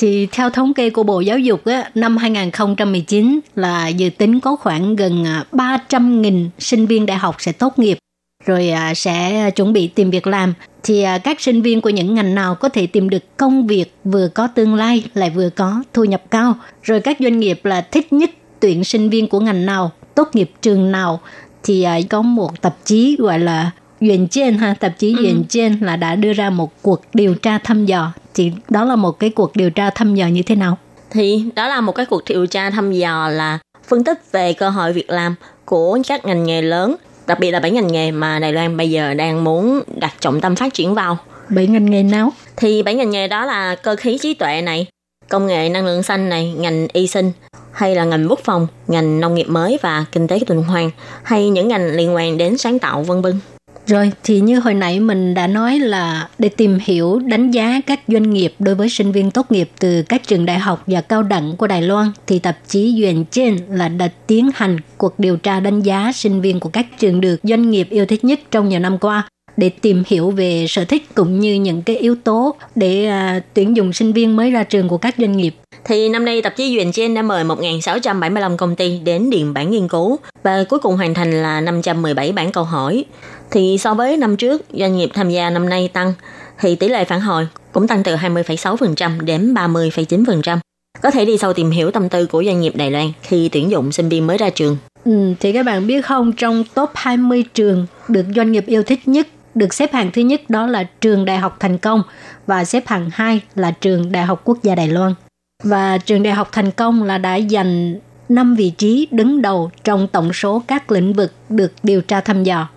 Thì theo thống kê của Bộ Giáo dục, á, năm 2019 là dự tính có khoảng gần à, 300.000 sinh viên đại học sẽ tốt nghiệp rồi à, sẽ chuẩn bị tìm việc làm. Thì à, các sinh viên của những ngành nào có thể tìm được công việc vừa có tương lai lại vừa có thu nhập cao? Rồi các doanh nghiệp là thích nhất tuyển sinh viên của ngành nào tốt nghiệp trường nào? Thì có một tạp chí gọi là Duyện trên ha, tạp chí Duyện ừ. trên là đã đưa ra một cuộc điều tra thăm dò. Thì đó là một cái cuộc điều tra thăm dò như thế nào? Thì đó là một cái cuộc điều tra thăm dò là phân tích về cơ hội việc làm của các ngành nghề lớn đặc biệt là bảy ngành nghề mà Đài Loan bây giờ đang muốn đặt trọng tâm phát triển vào. Bảy ngành nghề nào? Thì bảy ngành nghề đó là cơ khí trí tuệ này, công nghệ năng lượng xanh này, ngành y sinh, hay là ngành quốc phòng, ngành nông nghiệp mới và kinh tế tuần hoàn, hay những ngành liên quan đến sáng tạo vân vân. Rồi, thì như hồi nãy mình đã nói là để tìm hiểu, đánh giá các doanh nghiệp đối với sinh viên tốt nghiệp từ các trường đại học và cao đẳng của Đài Loan, thì tạp chí Duyện trên là đã tiến hành cuộc điều tra đánh giá sinh viên của các trường được doanh nghiệp yêu thích nhất trong nhiều năm qua để tìm hiểu về sở thích cũng như những cái yếu tố để uh, tuyển dụng sinh viên mới ra trường của các doanh nghiệp. Thì năm nay tạp chí Duyện trên đã mời 1.675 công ty đến điền bản nghiên cứu và cuối cùng hoàn thành là 517 bản câu hỏi. Thì so với năm trước, doanh nghiệp tham gia năm nay tăng, thì tỷ lệ phản hồi cũng tăng từ 20,6% đến 30,9%. Có thể đi sâu tìm hiểu tâm tư của doanh nghiệp Đài Loan khi tuyển dụng sinh viên mới ra trường. Ừ, thì các bạn biết không, trong top 20 trường được doanh nghiệp yêu thích nhất được xếp hạng thứ nhất đó là trường Đại học Thành Công và xếp hạng 2 là trường Đại học Quốc gia Đài Loan. Và trường Đại học Thành Công là đã giành 5 vị trí đứng đầu trong tổng số các lĩnh vực được điều tra thăm dò.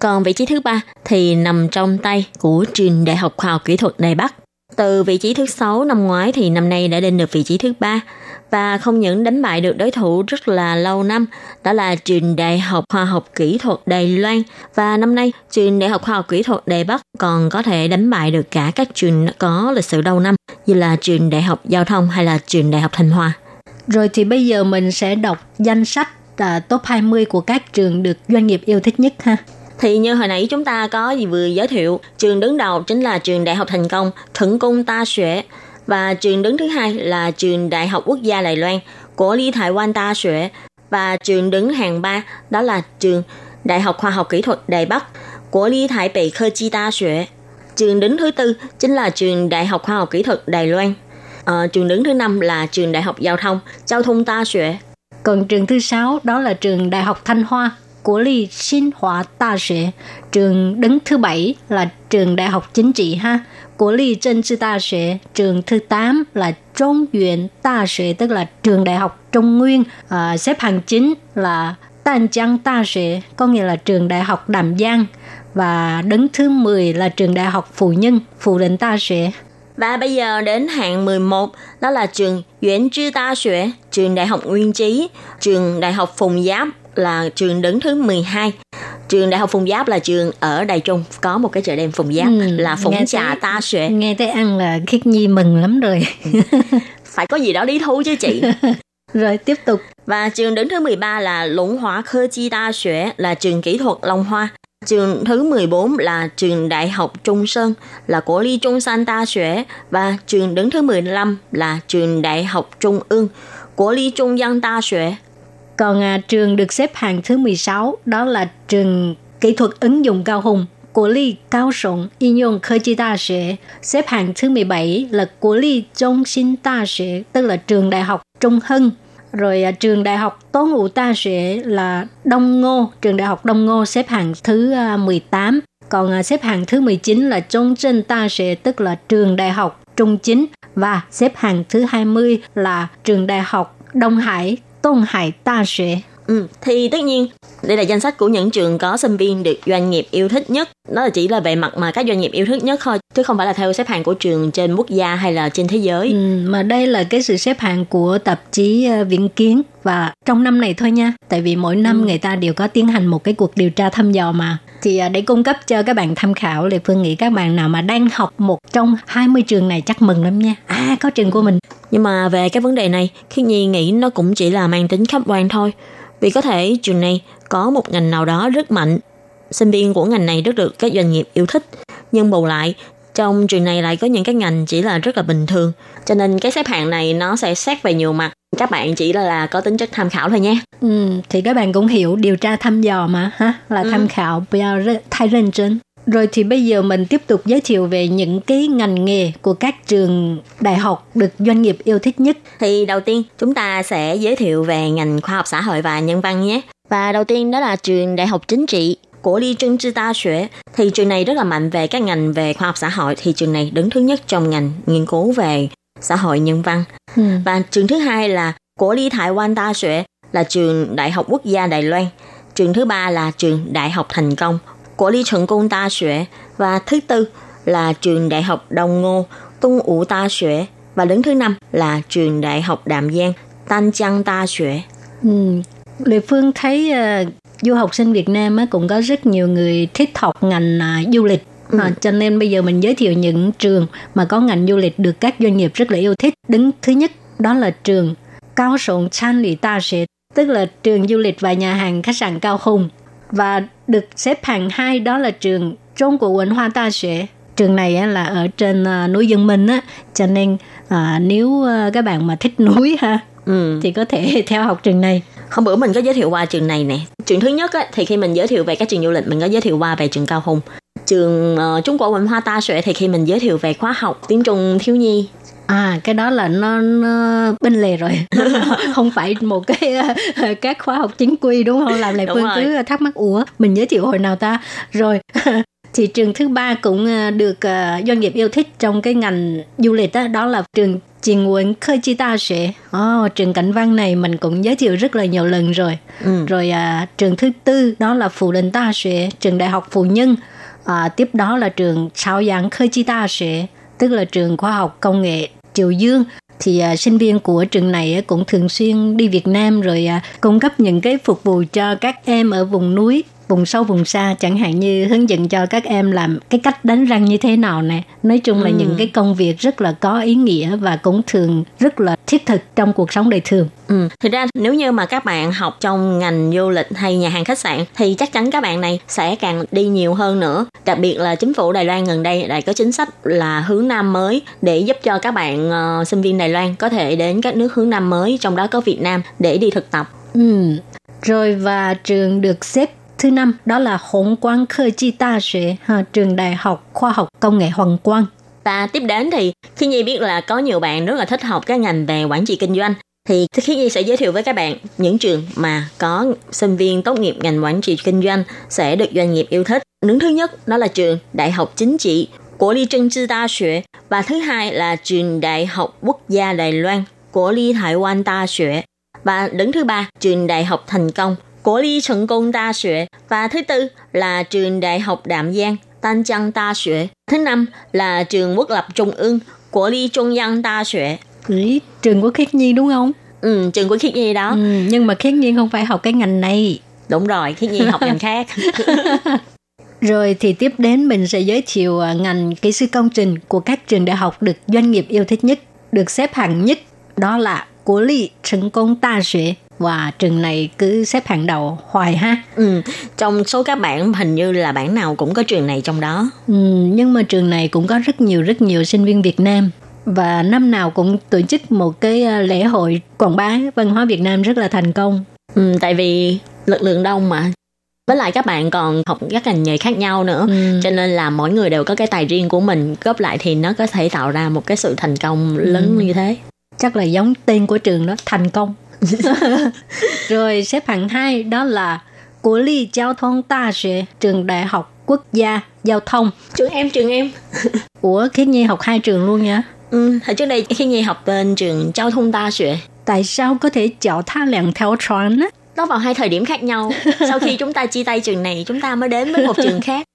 Còn vị trí thứ ba thì nằm trong tay của trường Đại học Khoa học Kỹ thuật Đài Bắc. Từ vị trí thứ sáu năm ngoái thì năm nay đã lên được vị trí thứ ba và không những đánh bại được đối thủ rất là lâu năm, đó là trường Đại học Khoa học Kỹ thuật Đài Loan và năm nay trường Đại học Khoa học Kỹ thuật Đài Bắc còn có thể đánh bại được cả các trường có lịch sử lâu năm như là trường Đại học Giao thông hay là trường Đại học Thanh Hoa. Rồi thì bây giờ mình sẽ đọc danh sách à, top 20 của các trường được doanh nghiệp yêu thích nhất ha. Thì như hồi nãy chúng ta có gì vừa giới thiệu, trường đứng đầu chính là trường Đại học Thành Công, Thuận Cung Ta Xuế và trường đứng thứ hai là trường Đại học Quốc gia Đài Loan của Lý Thái Quan Ta Xuệ và trường đứng hàng ba đó là trường Đại học Khoa học Kỹ thuật Đài Bắc của Lý Thái Bị Khơ Chi Ta Xuệ. Trường đứng thứ tư chính là trường Đại học Khoa học Kỹ thuật Đài Loan. À, trường đứng thứ năm là trường Đại học Giao thông Giao thông Ta Xuệ. Còn trường thứ sáu đó là trường Đại học Thanh Hoa của Lý Xin Hóa Đa Trường đứng thứ bảy là trường Đại học Chính trị ha, của Lý Dân Sư Đa Xuế. Trường thứ tám là Trung Yuan Đại Học, tức là trường Đại học Trung Nguyên. À, xếp hàng chính là Đan Giang Đa Xuế, có nghĩa là trường Đại học Đàm Giang. Và đứng thứ 10 là trường Đại học Phụ Nhân, Phụ Định Đại Học Và bây giờ đến hạng 11, đó là trường Yuan Trư Đa Xuế, trường Đại học Nguyên Trí, trường Đại học Phùng Giáp là trường đứng thứ 12 trường đại học Phùng Giáp là trường ở Đài Trung có một cái chợ đêm Phùng Giáp ừ, là Phùng Trà Ta Xuệ. nghe tới ăn là khiết nhi mừng lắm rồi. Phải có gì đó lý thú chứ chị. Rồi tiếp tục. Và trường đứng thứ 13 là Lũng Hóa Khơ Chi Ta Xuệ là trường kỹ thuật Long Hoa. Trường thứ 14 là trường Đại học Trung Sơn là của Ly Trung San Ta Xuế và trường đứng thứ 15 là trường Đại học Trung Ương của Ly Trung Giang Ta Xuế Còn à, trường được xếp hạng thứ 16 đó là trường kỹ thuật ứng dụng cao hùng của Ly Cao Sủng应用科技大学. Xếp hạng thứ 17 là của Ly Trung Sinh Đa Xuế, tức là trường đại học Trung Hưng. Rồi à, trường đại học Tôn Ngũ Đa Xuế là Đông Ngô, trường đại học Đông Ngô xếp hạng thứ à, 18. Còn à, xếp hạng thứ 19 là Trung Trinh Đa Xuế, tức là trường đại học Trung Chính. Và xếp hạng thứ 20 là trường đại học Đông Hải Tôn Hải Đa Xuế. Ừ, thì tất nhiên đây là danh sách của những trường có sinh viên được doanh nghiệp yêu thích nhất. Đó là chỉ là về mặt mà các doanh nghiệp yêu thích nhất thôi, chứ không phải là theo xếp hạng của trường trên quốc gia hay là trên thế giới. Ừ, mà đây là cái sự xếp hạng của tạp chí ờ, Viễn Kiến và trong năm này thôi nha. Tại vì mỗi năm người ta đều có tiến hành một cái cuộc điều tra thăm dò mà. Thì à, để cung cấp cho các bạn tham khảo, Lê Phương nghĩ các bạn nào mà đang học một trong 20 trường này chắc mừng lắm nha. À, có trường của mình. Nhưng mà về cái vấn đề này, Khiết Nhi nghĩ nó cũng chỉ là mang tính khách quan thôi. Vì có thể trường này có một ngành nào đó rất mạnh, sinh viên của ngành này rất được các doanh nghiệp yêu thích. Nhưng bù lại, trong trường này lại có những cái ngành chỉ là rất là bình thường. Cho nên cái xếp hạng này nó sẽ xét về nhiều mặt. Các bạn chỉ là, là có tính chất tham khảo thôi nhé. Ừ, thì các bạn cũng hiểu điều tra thăm dò mà ha là Ừ. tham khảo, phải rất- thay 认真. Rồi thì bây giờ mình tiếp tục giới thiệu về những cái ngành nghề của các trường đại học được doanh nghiệp yêu thích nhất. Thì đầu tiên chúng ta sẽ giới thiệu về ngành khoa học xã hội và nhân văn nhé. Và đầu tiên đó là trường Đại học Chính trị của Ly Trân Trư Ta Xuế. Thì trường này rất là mạnh về các ngành về khoa học xã hội. Thì trường này đứng thứ nhất trong ngành nghiên cứu về xã hội nhân văn. Ừ. Và trường thứ hai là của Ly Thái Quan Ta Xuế là trường Đại học Quốc gia Đài Loan. Trường thứ ba là trường Đại học Thành Công của Ly Trần Công Ta Xuế. Và thứ tư là trường Đại học Đông Ngô Tung Ủ Ta Xuế. Và đứng thứ năm là trường Đại học Đàm Giang Tan Giang Ta Xuế. Ừ. Lê Phương thấy ờ, du học sinh Việt Nam á, cũng có rất nhiều người thích học ngành à, du lịch. Ừ. À, cho nên bây giờ mình giới thiệu những trường mà có ngành du lịch được các doanh nghiệp rất là yêu thích. Đứng thứ nhất đó là trường Cao Sổng Chan Lý Ta Sẽ, tức là trường du lịch và nhà hàng khách sạn Cao Hùng. Và được xếp hạng hai đó là trường Trung Quốc Văn Hoa Ta Sẽ. Trường này là ở trên à, núi Dương Minh á, cho nên à, nếu à, các bạn mà thích núi ha Ừ. thì có thể theo học trường này. Hôm bữa mình có giới thiệu qua trường này nè. Trường thứ nhất á, thì khi mình giới thiệu về các trường du lịch mình có giới thiệu qua về trường Cao Hùng. Trường uh, Trung Quốc Văn Hoa Ta Xuế thì khi mình giới thiệu về khóa học tiếng Trung thiếu nhi À cái đó là nó, nó bên lề rồi. Không phải một cái các khóa học chính quy đúng không? Làm lại phương rồi. cứ thắc mắc ủa mình giới thiệu hồi nào ta? Rồi thì trường thứ ba cũng ờ, được ờ, doanh nghiệp yêu thích trong cái ngành du lịch đó, đó là trường Trình Nguồn Khơ Chi Ta Sẽ oh, trường cảnh văn này mình cũng giới thiệu rất là nhiều lần rồi. Ừ. rồi à, trường thứ tư đó là Phụ Đình Ta Sẽ trường đại học Phụ Nhân. À, tiếp đó là trường Sao Giang Khơ Chi Ta Sẽ tức là trường khoa học công nghệ Triều Dương thì à, sinh viên của trường này à, cũng thường xuyên đi Việt Nam rồi à, cung cấp những cái phục vụ cho các em ở vùng núi vùng sâu vùng xa chẳng hạn như hướng dẫn cho các em làm cái cách đánh răng như thế nào nè nói chung là Ừ. những cái công việc rất là có ý nghĩa và cũng thường rất là thiết thực trong cuộc sống đời thường Ừ. Thực ra nếu như mà các bạn học trong ngành du lịch hay nhà hàng khách sạn thì chắc chắn các bạn này sẽ càng đi nhiều hơn nữa. Đặc biệt là chính phủ Đài Loan gần đây lại có chính sách là hướng Nam mới để giúp cho các bạn ờ, sinh viên Đài Loan có thể đến các nước hướng Nam mới trong đó có Việt Nam để đi thực tập. ừ. rồi và trường được xếp Thứ năm đó là Hồng Quang Khơ Chi Đa Xuế, trường đại học khoa học công nghệ Hoàng Quang. Và tiếp đến thì khi Nhi biết là có nhiều bạn rất là thích học các ngành về quản trị kinh doanh thì khi Nhi sẽ giới thiệu với các bạn những trường mà có sinh viên tốt nghiệp ngành quản trị kinh doanh sẽ được doanh nghiệp yêu thích. Đứng thứ nhất đó là trường Đại học Chính trị của Ly Trân Chi Đa Xuế và thứ hai là trường Đại học Quốc gia Đài Loan của Ly Thái Quan ta Xuế và đứng thứ ba trường Đại học Thành Công Quốc lý Thành Công Đa Xuế và thứ tư là trường Đại học Đạm Giang Tan Giang Đa Xuế thứ năm là trường Quốc lập Trung ương Quốc lý Trung Giang Đa Xuế Ý, trường của Khiết Nhi đúng không? Ừ, trường của Khiết Nhi đó. Ừ, nhưng mà Khiết Nhi không phải học cái ngành này. Đúng rồi Khiết Nhi học ngành khác. Rồi thì tiếp đến mình sẽ giới thiệu à, ngành kỹ sư công trình của các trường đại học được doanh nghiệp yêu thích nhất, được xếp hạng nhất, đó là Quốc lý Thành công Đa Xuế. Và trường này cứ xếp hạng đầu hoài ha. ừ, trong số các bạn hình như là bạn nào cũng có trường này trong đó. Ừ, nhưng mà trường này cũng có rất nhiều rất nhiều sinh viên Việt Nam. Và năm nào cũng tổ chức một cái à, lễ hội quảng bá văn hóa Việt Nam rất là thành công. ừ, tại vì lực lượng đông mà. Với lại các bạn còn học các ngành nghề khác nhau nữa. Ừ. cho nên là mỗi người đều có cái tài riêng của mình góp lại thì nó có thể tạo ra một cái sự thành công lớn như thế. Chắc là giống tên của trường đó thành công rồi xếp hạng 2 đó là Quốc lý Giao thông Đa Xuế trường đại học quốc gia giao thông. Trường em trường em. Ủa Khiết Nhi học hai trường luôn nha. Ừ, hồi trước đây khi Nhi học bên trường giao thông đa xuế tại sao có thể chọn tha làng theo tròn á? Nó vào hai thời điểm khác nhau. Sau khi chúng ta chia tay trường này chúng ta mới đến với một trường khác.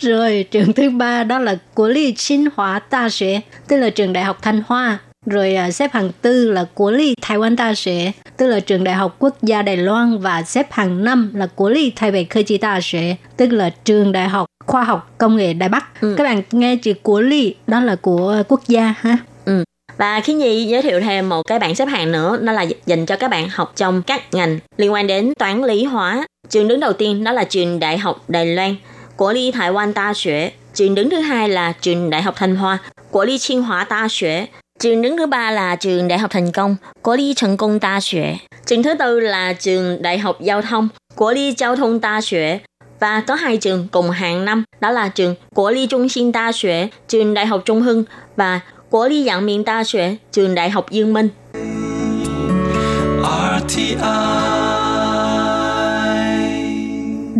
Rồi trường thứ ba đó là Quốc lý Sinh Hóa Đa Xuế tức là trường đại học Thanh Hoa rồi à, xếp hạng tư là Quốc ly Thái Quan Đại Học, tức là trường đại học quốc gia Đài Loan và xếp hạng năm là Quốc ly Thái Bắc Cơ Chi Đại Học, tức là trường đại học khoa học công nghệ Đài Bắc. Ừ. Các bạn nghe chữ Quốc ly đó là của ờ, quốc gia ha. Ừ. Và khi Nhi giới thiệu thêm một cái bảng xếp hạng nữa, nó là dành cho các bạn học trong các ngành liên quan đến toán lý hóa. Trường đứng đầu tiên đó là trường Đại học Đài Loan, của Ly Thái Quan Ta Xuế. Trường đứng thứ hai là trường Đại học Thanh Hoa, của Ly Chiên Hóa Ta Xuế. Trường đứng thứ ba là trường Đại học Thành Công, Quốc lý Thành Công Đa Xuế. Trường thứ tư là trường Đại học Giao thông, Quốc lý Giao thông Đa Xuế. Và có hai trường cùng hạng năm, đó là trường Quốc lý Trung Sinh Đa Xuế, trường Đại học Trung Hưng và Quốc lý Giảng Miền Đa Xuế, trường Đại học Dương Minh.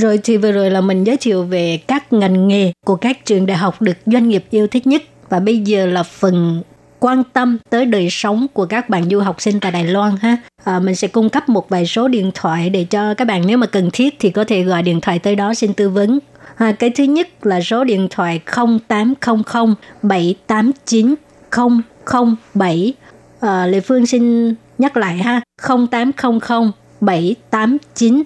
Rồi thì vừa rồi là mình giới thiệu về các ngành nghề của các trường đại học được doanh nghiệp yêu thích nhất và bây giờ là phần quan tâm tới đời sống của các bạn du học sinh tại Đài Loan ha. À, mình sẽ cung cấp một vài số điện thoại để cho các bạn nếu mà cần thiết thì có thể gọi điện thoại tới đó xin tư vấn. À, cái thứ nhất là số điện thoại 0800 789 007. À, Lê Phương xin nhắc lại ha 0800 789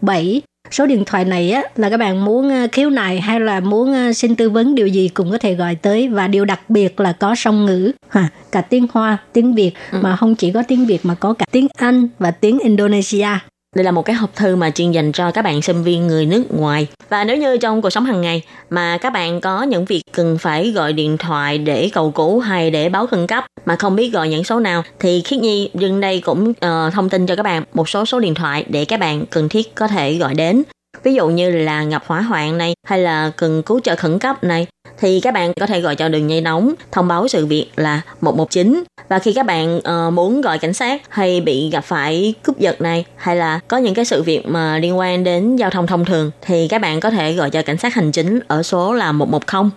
007 Số điện thoại này á, là các bạn muốn ờ, khiếu nại hay là muốn ờ, xin tư vấn điều gì cũng có thể gọi tới. Và điều đặc biệt là có song ngữ. Ha, cả tiếng Hoa, tiếng Việt mà không chỉ có tiếng Việt mà có cả tiếng Anh và tiếng Indonesia. Đây là một cái hộp thư mà chuyên dành cho các bạn sinh viên người nước ngoài. Và nếu như trong cuộc sống hàng ngày mà các bạn có những việc cần phải gọi điện thoại để cầu cứu hay để báo khẩn cấp mà không biết gọi những số nào thì Khiết Nhi dừng đây cũng uh, thông tin cho các bạn một số số điện thoại để các bạn cần thiết có thể gọi đến. Ví dụ như là ngập hỏa hoạn này hay là cần cứu trợ khẩn cấp này thì các bạn có thể gọi cho đường dây nóng thông báo sự việc là 119 và khi các bạn uh, muốn gọi cảnh sát hay bị gặp phải cướp giật này hay là có những cái sự việc mà liên quan đến giao thông thông thường thì các bạn có thể gọi cho cảnh sát hành chính ở số là 110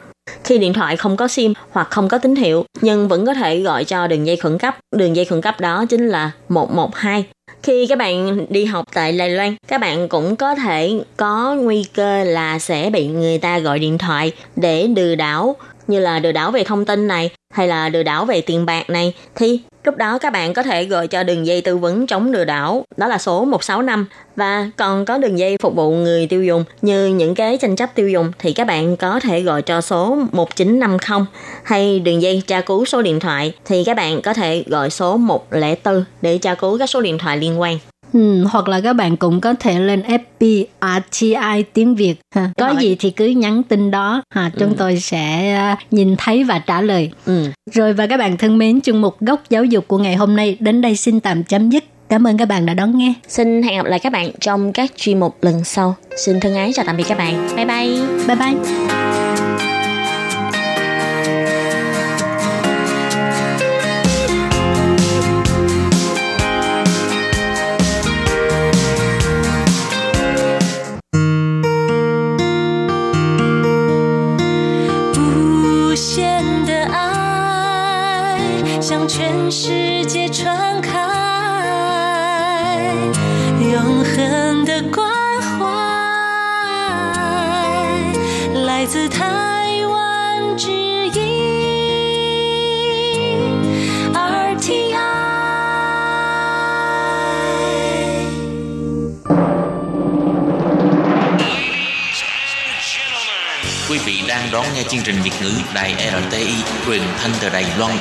khi điện thoại không có sim hoặc không có tín hiệu nhưng vẫn có thể gọi cho đường dây khẩn cấp. Đường dây khẩn cấp đó chính là 112 khi các bạn đi học tại Đài Loan, các bạn cũng có thể có nguy cơ là sẽ bị người ta gọi điện thoại để lừa đảo như là lừa đảo về thông tin này, hay là lừa đảo về tiền bạc này, thì lúc đó các bạn có thể gọi cho đường dây tư vấn chống lừa đảo. Đó là số 165 và còn có đường dây phục vụ người tiêu dùng, như những cái tranh chấp tiêu dùng, thì các bạn có thể gọi cho số 1950 hay đường dây tra cứu số điện thoại, thì các bạn có thể gọi số 104 để tra cứu các số điện thoại liên quan. Ừ, hoặc là các bạn cũng có thể lên FB RTI tiếng Việt. Ha. Có gì thì cứ nhắn tin đó, ha, chúng Ừ. tôi sẽ à, nhìn thấy và trả lời. Ừ. Rồi và các bạn thân mến, chương mục góc giáo dục của ngày hôm nay đến đây xin tạm chấm dứt. Cảm ơn các bạn đã đón nghe. Xin hẹn gặp lại các bạn trong các chuyên mục lần sau. Xin thân ái chào tạm biệt các bạn. Bye bye. Bye bye. 全世界传开永恒的关怀，来自台湾之音 RTI。Quý vị đang đón nghe chương trình Việt ngữ Đài RTI truyền thanh từ Đài Loan.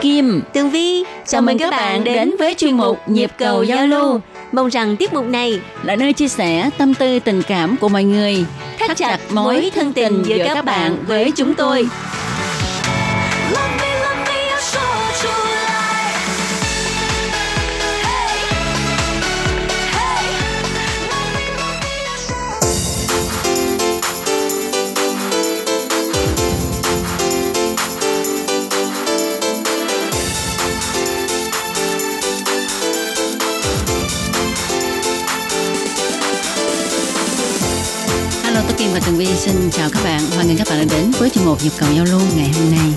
Kim, Tường Vi, chào mừng các bạn đến với chuyên mục Nhịp cầu giao lưu. Mong rằng tiết mục này là nơi chia sẻ tâm tư tình cảm của mọi người, thắt chặt mối thân tình giữa các bạn với chúng tôi. Love Tường Vi xin chào các bạn. Hoan nghênh các bạn đã đến với chuyên mục Nhịp cầu giao lưu ngày hôm nay.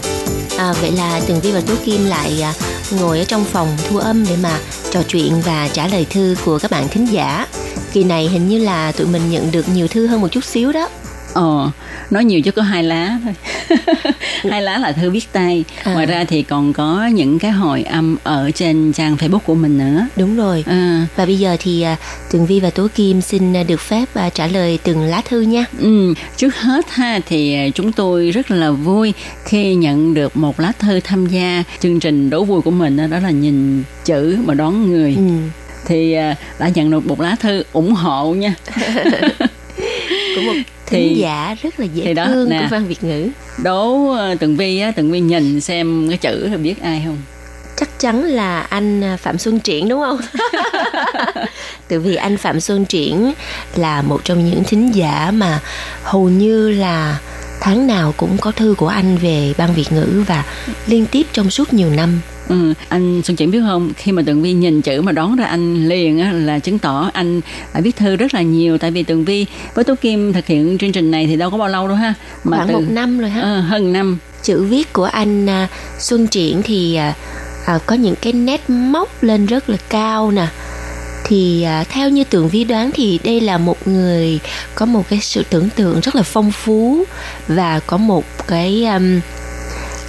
À, vậy là Tường Vi và Tú Kim lại à, ngồi ở trong phòng thu âm để mà trò chuyện và trả lời thư của các bạn thính giả. Kỳ này hình như là tụi mình nhận được nhiều thư hơn một chút xíu đó. Ờ, nói nhiều chứ có hai lá thôi. hai lá là thư viết tay. À. Ngoài ra thì còn có những cái hồi âm ở trên trang Facebook của mình nữa. Đúng rồi. À, Và bây giờ thì à, Tường Vi và Tú Kim xin à, được phép à, trả lời từng lá thư nha. Ừ, trước hết ha thì chúng tôi rất là vui khi nhận được một lá thư tham gia chương trình đố vui của mình đó, là nhìn chữ mà đón người Ừ. thì đã nhận được một lá thư ủng hộ nha Của một Thì- thính giả rất là dễ thì đó, thương nè. của văn Việt ngữ. đố à, tường vi á tường vi nhìn xem cái chữ là biết ai không Chắc chắn là anh à, Phạm Xuân Triển đúng không? Từ vì anh Phạm Xuân Triển là một trong những thính giả mà hầu như là tháng nào cũng có thư của anh về ban Việt ngữ và liên tiếp trong suốt nhiều năm. Ừ, anh Xuân Triển biết không khi mà Tường Vi nhìn chữ mà đón ra anh liền á, là chứng tỏ anh đã viết thư rất là nhiều tại vì Tường Vi với Tố Kim thực hiện chương trình này thì đâu có bao lâu đâu ha Khoảng một năm rồi ha. Ờ, hơn năm Chữ viết của anh à, Xuân Triển thì à, à, có những cái nét móc lên rất là cao nè. Thì à, theo như tưởng vi đoán thì đây là một người có một cái sự tưởng tượng rất là phong phú và có một cái um,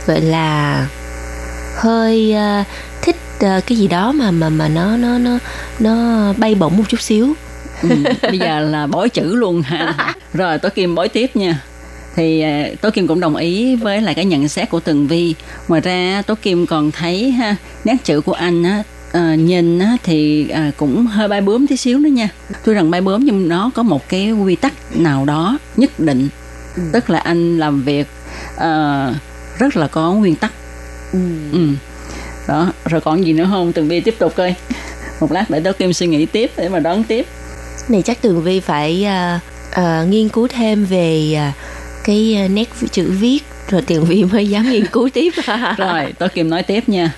gọi là hơi à, thích à, cái gì đó mà mà mà nó nó nó nó bay bổng một chút xíu. ừ, bây giờ là bói chữ luôn ha rồi Tố Kim bói tiếp nha. Thì à, Tố Kim cũng đồng ý với lại cái nhận xét của Tường Vi. Ngoài ra Tố Kim còn thấy ha nét chữ của anh á à, nhìn á, thì à, cũng hơi bay bướm tí xíu nữa nha. Tuy rằng bay bướm nhưng nó có một cái quy tắc nào đó nhất định. Tức là anh làm việc à, rất là có nguyên tắc ừ. đó rồi còn gì nữa không? Tường Vi tiếp tục coi. Một lát để Tố Kim suy nghĩ tiếp để mà đón tiếp. Này chắc tường vi phải à, à, nghiên cứu thêm về à, cái nét chữ viết. Rồi tường vi mới dám nghiên cứu tiếp. Rồi tôi kim nói tiếp nha.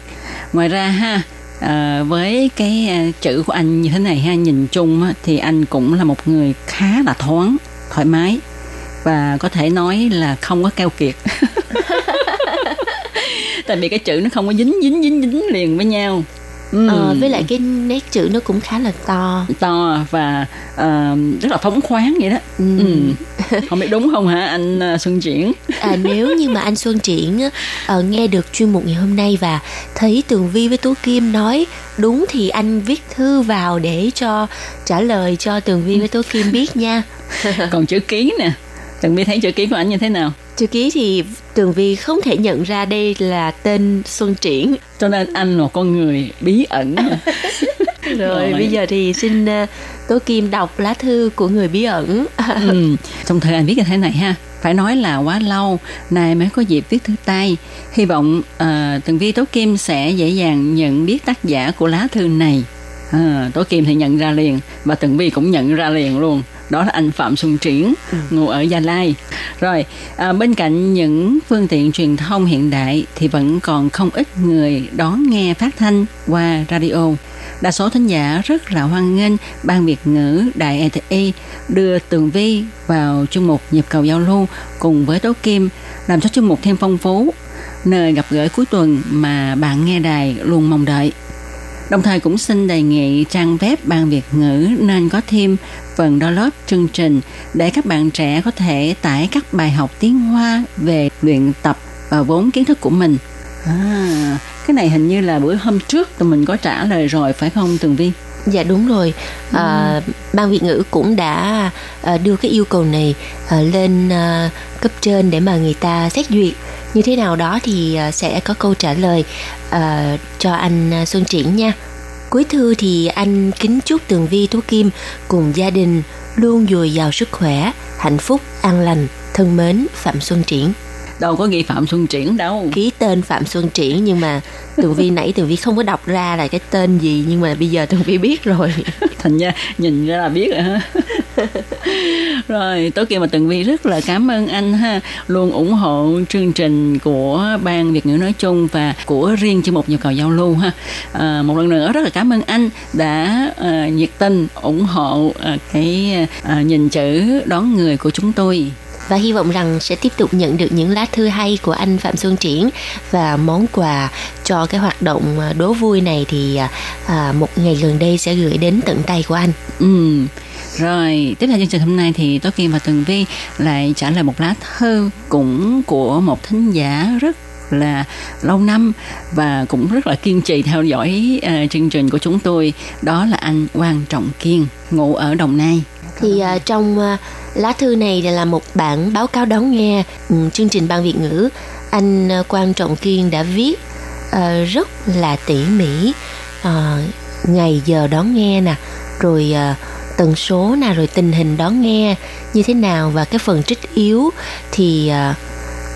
Ngoài ra ha à, với cái chữ của anh như thế này ha nhìn chung á, thì anh cũng là một người khá là thoáng thoải mái. Và có thể nói là không có keo kiệt tại vì cái chữ nó không có dính dính dính dính liền với nhau. Ừ. Ờ, với lại cái nét chữ nó cũng khá là to. To và ờ, rất là phóng khoáng vậy đó. Ừ. ừ. không biết đúng không hả anh ờ, Xuân Triển? À, nếu như mà anh Xuân Triển ờ, nghe được chuyên mục ngày hôm nay và thấy Tường Vi với Tú Kim nói đúng thì anh viết thư vào để cho trả lời cho Tường Vi với Tú Kim biết nha. Còn chữ ký nè. Tường Vi thấy chữ ký của anh như thế nào chữ ký thì Tường Vi không thể nhận ra đây là tên Xuân Triển. Cho nên anh là con người bí ẩn. Rồi, Rồi. bây giờ thì xin uh, Tố Kim đọc lá thư của người bí ẩn. Ừ. trong thời anh viết như thế này ha phải nói là quá lâu nay mới có dịp viết thư tay. Hy vọng uh, tường vi tố kim sẽ dễ dàng nhận biết tác giả của lá thư này. À, tố kim thì nhận ra liền và tường vi cũng nhận ra liền luôn đó là anh Phạm Xuân Triển ngụ ở Gia Lai. Rồi à, bên cạnh những phương tiện truyền thông hiện đại thì vẫn còn không ít người đón nghe phát thanh qua radio. Đa số thính giả rất là hoan nghênh ban Việt ngữ Đại ETI đưa Tường Vi vào chương mục nhịp cầu giao lưu cùng với Tố Kim làm cho chương mục thêm phong phú, nơi gặp gỡ cuối tuần mà bạn nghe đài luôn mong đợi. Đồng thời cũng xin đề nghị trang web Ban Việt ngữ nên có thêm phần download chương trình để các bạn trẻ có thể tải các bài học tiếng Hoa về luyện tập và vốn kiến thức của mình. À, cái này hình như là bữa hôm trước tụi mình có trả lời rồi phải không Tường Vi? Dạ đúng rồi. À, Ban Việt ngữ cũng đã à, đưa cái yêu cầu này à, lên à, cấp trên để mà người ta xét duyệt như thế nào đó thì ờ, sẽ có câu trả lời uh, cho anh ờ, Xuân Triển nha. Cuối thư thì anh kính chúc Tường Vi Tú Kim cùng gia đình luôn dồi dào sức khỏe, hạnh phúc, an lành, thân mến Phạm Xuân Triển. Đâu có ghi Phạm Xuân Triển đâu. Ký tên Phạm Xuân Triển nhưng mà Tường Vi nãy Tường Vi không có đọc ra là cái tên gì nhưng mà bây giờ Tường Vi biết rồi. Thành ra nhìn ra là biết rồi ha. rồi tối kia mà Tường Vi rất là cảm ơn anh ha luôn ủng hộ chương trình của ban Việt ngữ nói chung và của riêng chương mục nhu cầu giao lưu ha à, một lần nữa rất là cảm ơn anh đã à, nhiệt tình ủng hộ à, cái à, nhìn chữ đón người của chúng tôi và hy vọng rằng sẽ tiếp tục nhận được những lá thư hay của anh Phạm Xuân Triển và món quà cho cái hoạt động à, đố vui này thì à, à, một ngày gần đây sẽ gửi đến tận tay của anh. Ừ. Rồi, tiếp theo chương trình hôm nay thì Tố Kim và Tường Vi lại trả lời một lá thư cũng của một thính giả rất là lâu năm và cũng rất là kiên trì theo dõi uh, chương trình của chúng tôi đó là anh Quang Trọng Kiên ngụ ở Đồng Nai thì uh, trong uh, lá thư này là một bản báo cáo đón nghe um, chương trình ban Việt ngữ. Anh uh, Quang Trọng Kiên đã viết uh, rất là tỉ mỉ uh, ngày giờ đón nghe nè rồi uh, tần số nè rồi tình hình đón nghe như thế nào và cái phần trích yếu. Thì uh,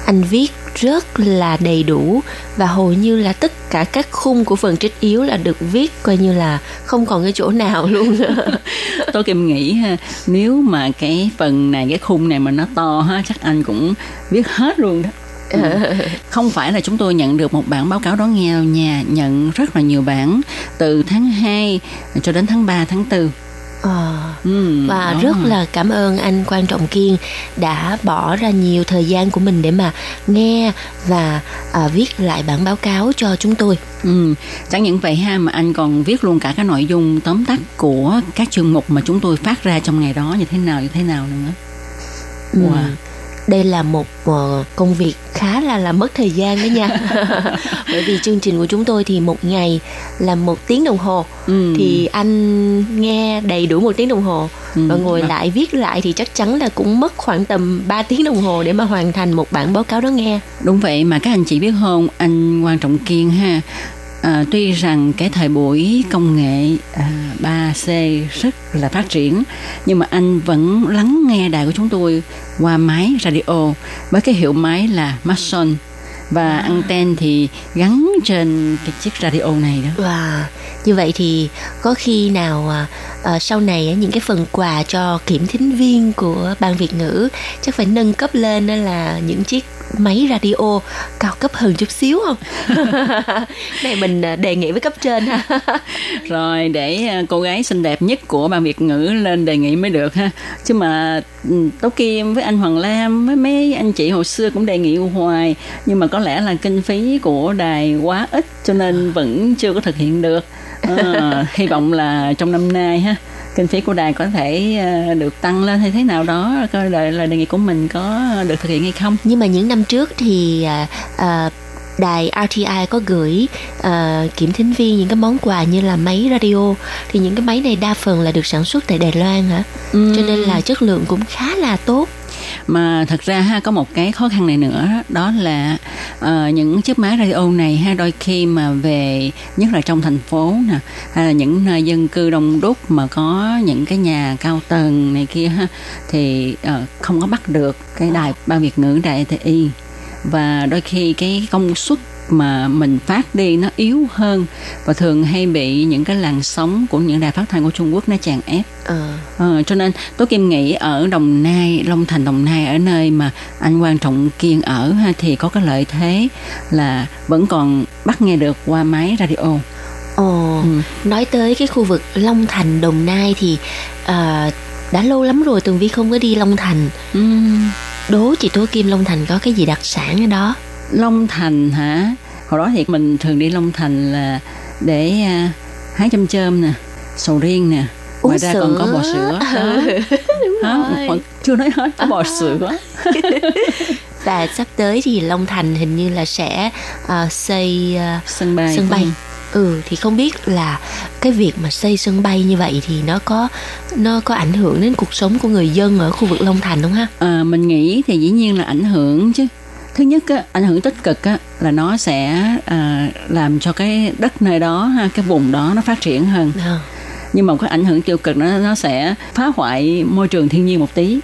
anh viết rất là đầy đủ và hầu như là tất cả các khung của phần trích yếu là được viết coi như là không còn cái chỗ nào luôn tôi kim nghĩ ha nếu mà cái phần này cái khung này mà nó to ha chắc anh cũng viết hết luôn đó Ừ. Không phải là chúng tôi nhận được một bản báo cáo đón nghe đâu nha, nhận rất là nhiều bản từ tháng 2 cho đến tháng 3, tháng 4. À, ừ, và rất rồi. là cảm ơn anh Quan Trọng Kiên đã bỏ ra nhiều thời gian của mình để mà nghe và à, viết lại bản báo cáo cho chúng tôi. Ừ, chẳng những vậy ha mà anh còn viết luôn cả cái nội dung tóm tắt của các chương mục mà chúng tôi phát ra trong ngày đó như thế nào như thế nào nữa. Wow. Đây là một uh, công việc khá là là mất thời gian đấy nha bởi vì chương trình của chúng tôi thì một ngày là một tiếng đồng hồ ừ. thì anh nghe đầy đủ một tiếng đồng hồ ừ. và ngồi lại viết lại thì chắc chắn là cũng mất khoảng tầm 3 tiếng đồng hồ để mà hoàn thành một bản báo cáo đó nghe đúng vậy mà các anh chị biết không anh quan trọng kiên ha À, tuy rằng cái thời buổi công nghệ à, 3C rất là phát triển nhưng mà anh vẫn lắng nghe đài của chúng tôi qua máy radio với cái hiệu máy là Mason và à. anten thì gắn trên cái chiếc radio này đó. Wow. Như vậy thì có khi nào à, à, sau này những cái phần quà cho kiểm thính viên của ban Việt ngữ chắc phải nâng cấp lên đó là những chiếc máy radio cao cấp hơn chút xíu không? Này mình đề nghị với cấp trên ha. Rồi để cô gái xinh đẹp nhất của ban việt ngữ lên đề nghị mới được ha. Chứ mà ừ, tố kim với anh hoàng lam với mấy anh chị hồi xưa cũng đề nghị hoài. Nhưng mà có lẽ là kinh phí của đài quá ít cho nên vẫn chưa có thực hiện được. À, hy vọng là trong năm nay ha kinh phí của đài có thể ờ, được tăng lên hay thế nào đó coi lời lời đề nghị của mình có được thực hiện hay không. Nhưng mà những năm trước thì à, đài RTI có gửi à, kiểm thính viên những cái món quà như là máy radio. Thì những cái máy này đa phần là được sản xuất tại Đài Loan hả? Ừ. cho nên là chất lượng cũng khá là tốt mà thật ra ha có một cái khó khăn này nữa đó là uh, những chiếc máy radio này ha đôi khi mà về nhất là trong thành phố nè hay là những nơi dân cư đông đúc mà có những cái nhà cao tầng này kia ha thì uh, không có bắt được cái đài ban việt ngữ đài TI và đôi khi cái công suất mà mình phát đi nó yếu hơn và thường hay bị những cái làn sóng của những đài phát thanh của Trung Quốc nó chèn ép Ờ, Ờ, cho nên tôi Kim nghĩ ở Đồng Nai, Long Thành Đồng Nai ở nơi mà anh Quan Trọng Kiên ở ha, thì có cái lợi thế là vẫn còn bắt nghe được qua máy radio. Ồ, Ừ. nói tới cái khu vực Long Thành, Đồng Nai thì à, đã lâu lắm rồi Tường Vi không có đi Long Thành. Ừm, Đố chị Tố Kim Long Thành có cái gì đặc sản ở đó? Long Thành hả? Hồi đó thì mình thường đi Long Thành là để à, hái chôm chôm nè, sầu riêng nè. Ngoài ra còn có bò sữa. Đó. Đó, rồi. còn chưa nói hết có bò sữa. Và sắp tới thì Long Thành hình như là sẽ à, xây à, Sân bay. sân bay. Ừ thì không biết là cái việc mà xây sân bay như vậy thì nó có nó có ảnh hưởng đến cuộc sống của người dân ở khu vực Long Thành không ha? À, mình nghĩ thì dĩ nhiên là ảnh hưởng chứ thứ nhất á, ảnh hưởng tích cực á, là nó sẽ à, làm cho cái đất nơi đó ha, cái vùng đó nó phát triển hơn Ờ. nhưng mà cái ảnh hưởng tiêu cực nó nó sẽ phá hoại môi trường thiên nhiên một tí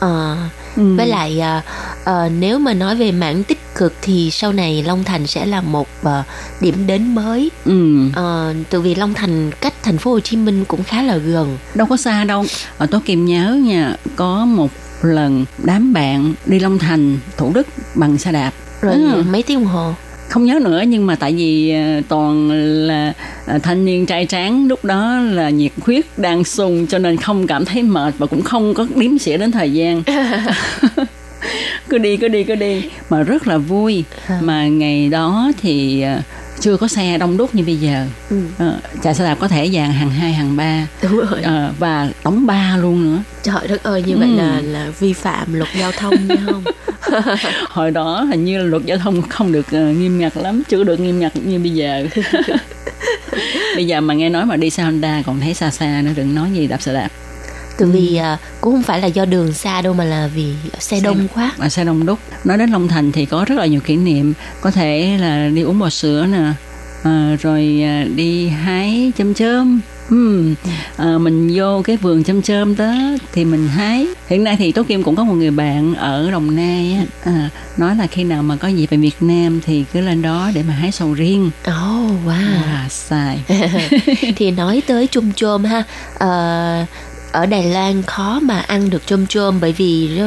Ờ, Ừ. với lại à, ờ, nếu mà nói về mảng tích cực thì sau này Long Thành sẽ là một ờ, điểm đến mới ừ. Ờ, từ vì Long Thành cách thành phố Hồ Chí Minh cũng khá là gần đâu có xa đâu ở tôi kim nhớ nha có một lần đám bạn đi Long Thành Thủ Đức bằng xe đạp. Rồi Ừ. mấy tiếng đồng hồ? Không nhớ nữa nhưng mà tại vì à, toàn là à, thanh niên trai tráng lúc đó là nhiệt huyết đang sung cho nên không cảm thấy mệt và cũng không có đếm xỉa đến thời gian. Cứ đi cứ đi cứ đi. Mà rất là vui. Mà ngày đó thì à, chưa có xe đông đúc như bây giờ. Ừ. Ờ, chạy xe đạp có thể dàn hàng hai hàng ba. Đúng rồi. Ờ, và đóng ba luôn nữa. Trời đất ơi như vậy Ừ. là là vi phạm luật giao thông nha không? Hồi đó hình như là luật giao thông không được ờ, nghiêm ngặt lắm chưa được nghiêm ngặt như bây giờ. Bây giờ mà nghe nói mà đi xe Honda còn thấy xa xa nữa đừng nói gì đạp xe đạp từ vì à, cũng không phải là do đường xa đâu mà là vì xe đông quá. Mà xe đông đúc. Nói đến Long Thành thì có rất là nhiều kỷ niệm. Có thể là đi uống bò sữa nè ờ, rồi à, đi hái chôm chôm. Ừm, ờ, mình vô cái vườn chôm chôm đó thì mình hái. Hiện nay thì Tố Kim cũng có một người bạn ở Đồng Nai á, à, nói là khi nào mà có dịp về Việt Nam thì cứ lên đó để mà hái sầu riêng. Oh wow. À sai thì nói tới chôm chôm ha ờ, ở Đài Loan khó mà ăn được chôm chôm bởi vì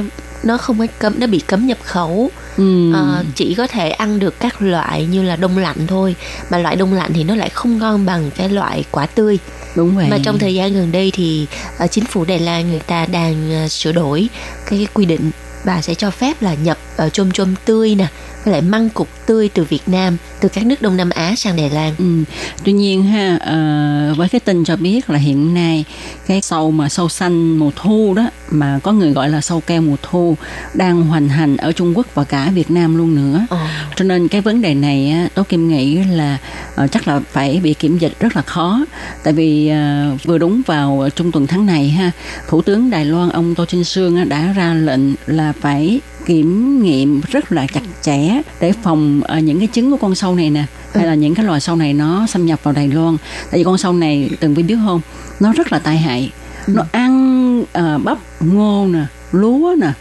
nó, không có cấm nó bị cấm nhập khẩu. Ừm, Ờ, chỉ có thể ăn được các loại như là đông lạnh thôi mà loại đông lạnh thì nó lại không ngon bằng cái loại quả tươi. Đúng vậy. Mà trong thời gian gần đây thì ờ, chính phủ Đài Loan người ta đang ờ, sửa đổi cái, cái quy định và sẽ cho phép là nhập uh, ờ, chôm chôm tươi nè với lại măng cục tươi từ Việt Nam từ các nước Đông Nam Á sang Đài Loan Ừ. Tuy nhiên ha ờ, với cái tin cho biết là hiện nay cái sâu mà sâu xanh mùa thu đó mà có người gọi là sâu keo mùa thu đang hoành hành ở Trung Quốc và cả Việt Nam luôn nữa. Ồ. Cho nên cái vấn đề này á, Tố Kim nghĩ là ờ, chắc là phải bị kiểm dịch rất là khó. Tại vì ờ, vừa đúng vào trung tuần tháng này ha, Thủ tướng Đài Loan ông Tô Trinh Sương đã ra lệnh là phải kiểm nghiệm rất là chặt chẽ để phòng những cái trứng của con sâu này nè hay là những cái loài sâu này nó xâm nhập vào Đài Loan tại vì con sâu này từng biết biết không nó rất là tai hại nó ăn ờ, bắp ngô nè lúa nè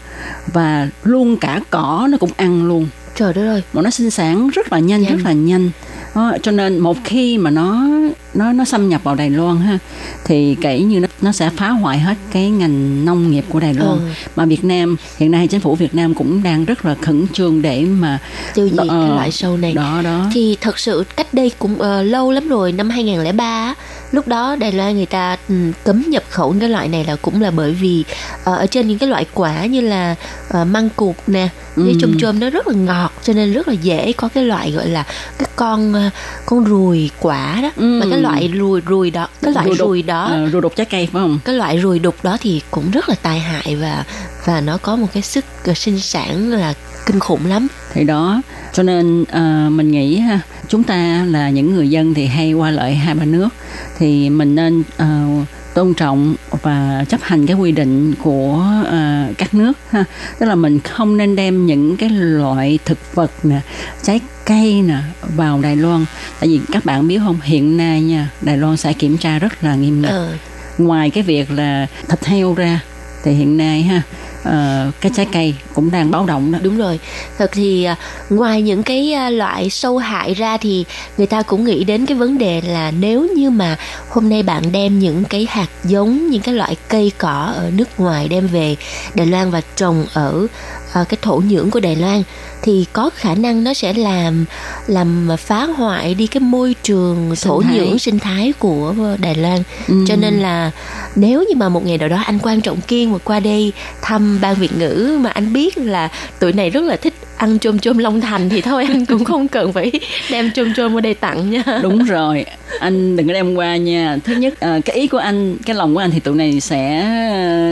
và luôn cả cỏ nó cũng ăn luôn. Trời đất ơi. Mà nó sinh sản rất là nhanh, Nhanh. rất là nhanh. Đó, cho nên một khi mà nó nó nó xâm nhập vào Đài Loan ha thì kể như nó nó sẽ phá hoại hết cái ngành nông nghiệp của Đài Loan. Ừ. mà Việt Nam hiện nay chính phủ Việt Nam cũng đang rất là khẩn trương để mà tiêu diệt Ờ, cái loại sâu này. đó đó. Thì thật sự cách đây cũng ờ, lâu lắm rồi năm 2003 á, lúc đó Đài Loan người ta ừ, cấm nhập khẩu cái loại này là cũng là bởi vì ờ, ở trên những cái loại quả như là uh, măng cụt nè với Ừ. chôm chôm nó rất là ngọt cho nên rất là dễ có cái loại gọi là cái con ờ, con ruồi quả đó Ừ. mà cái loại ruồi ruồi đó cái loại Ruồi ruồi đó Ờ, ruồi đục trái cây phải không cái loại ruồi đục đó thì cũng rất là tai hại và và nó có một cái sức ờ, sinh sản là kinh khủng lắm. Thì đó cho nên ờ, mình nghĩ ha chúng ta là những người dân thì hay qua lại hai ba nước. Thì mình nên ờ, tôn trọng và chấp hành cái quy định của ờ, các nước ha. Tức là mình không nên đem những cái loại thực vật nè trái cây nè vào Đài Loan. Tại vì các bạn biết không hiện nay nha Đài Loan sẽ kiểm tra rất là nghiêm ngặt. Ờ, ngoài cái việc là thịt heo ra thì hiện nay ha Ờ, cái trái cây cũng đang báo động đó. Đúng rồi. Thật thì à, ngoài những cái à, loại sâu hại ra thì người ta cũng nghĩ đến cái vấn đề là nếu như mà hôm nay bạn đem những cái hạt giống, những cái loại cây cỏ ở nước ngoài đem về Đài Loan và trồng ở à, cái thổ nhưỡng của Đài Loan thì có khả năng nó sẽ làm làm phá hoại đi cái môi trường Sinh thổ thái. nhưỡng sinh thái của Đài Loan Ừ. cho nên là nếu như mà một ngày nào đó anh quan trọng kiên mà qua đây thăm ban Việt ngữ mà anh biết là tụi này rất là thích ăn chôm chôm Long Thành thì thôi anh cũng không cần phải đem chôm chôm qua đây tặng nha. đúng rồi anh đừng có đem qua nha thứ nhất ờ, cái ý của anh cái lòng của anh thì tụi này sẽ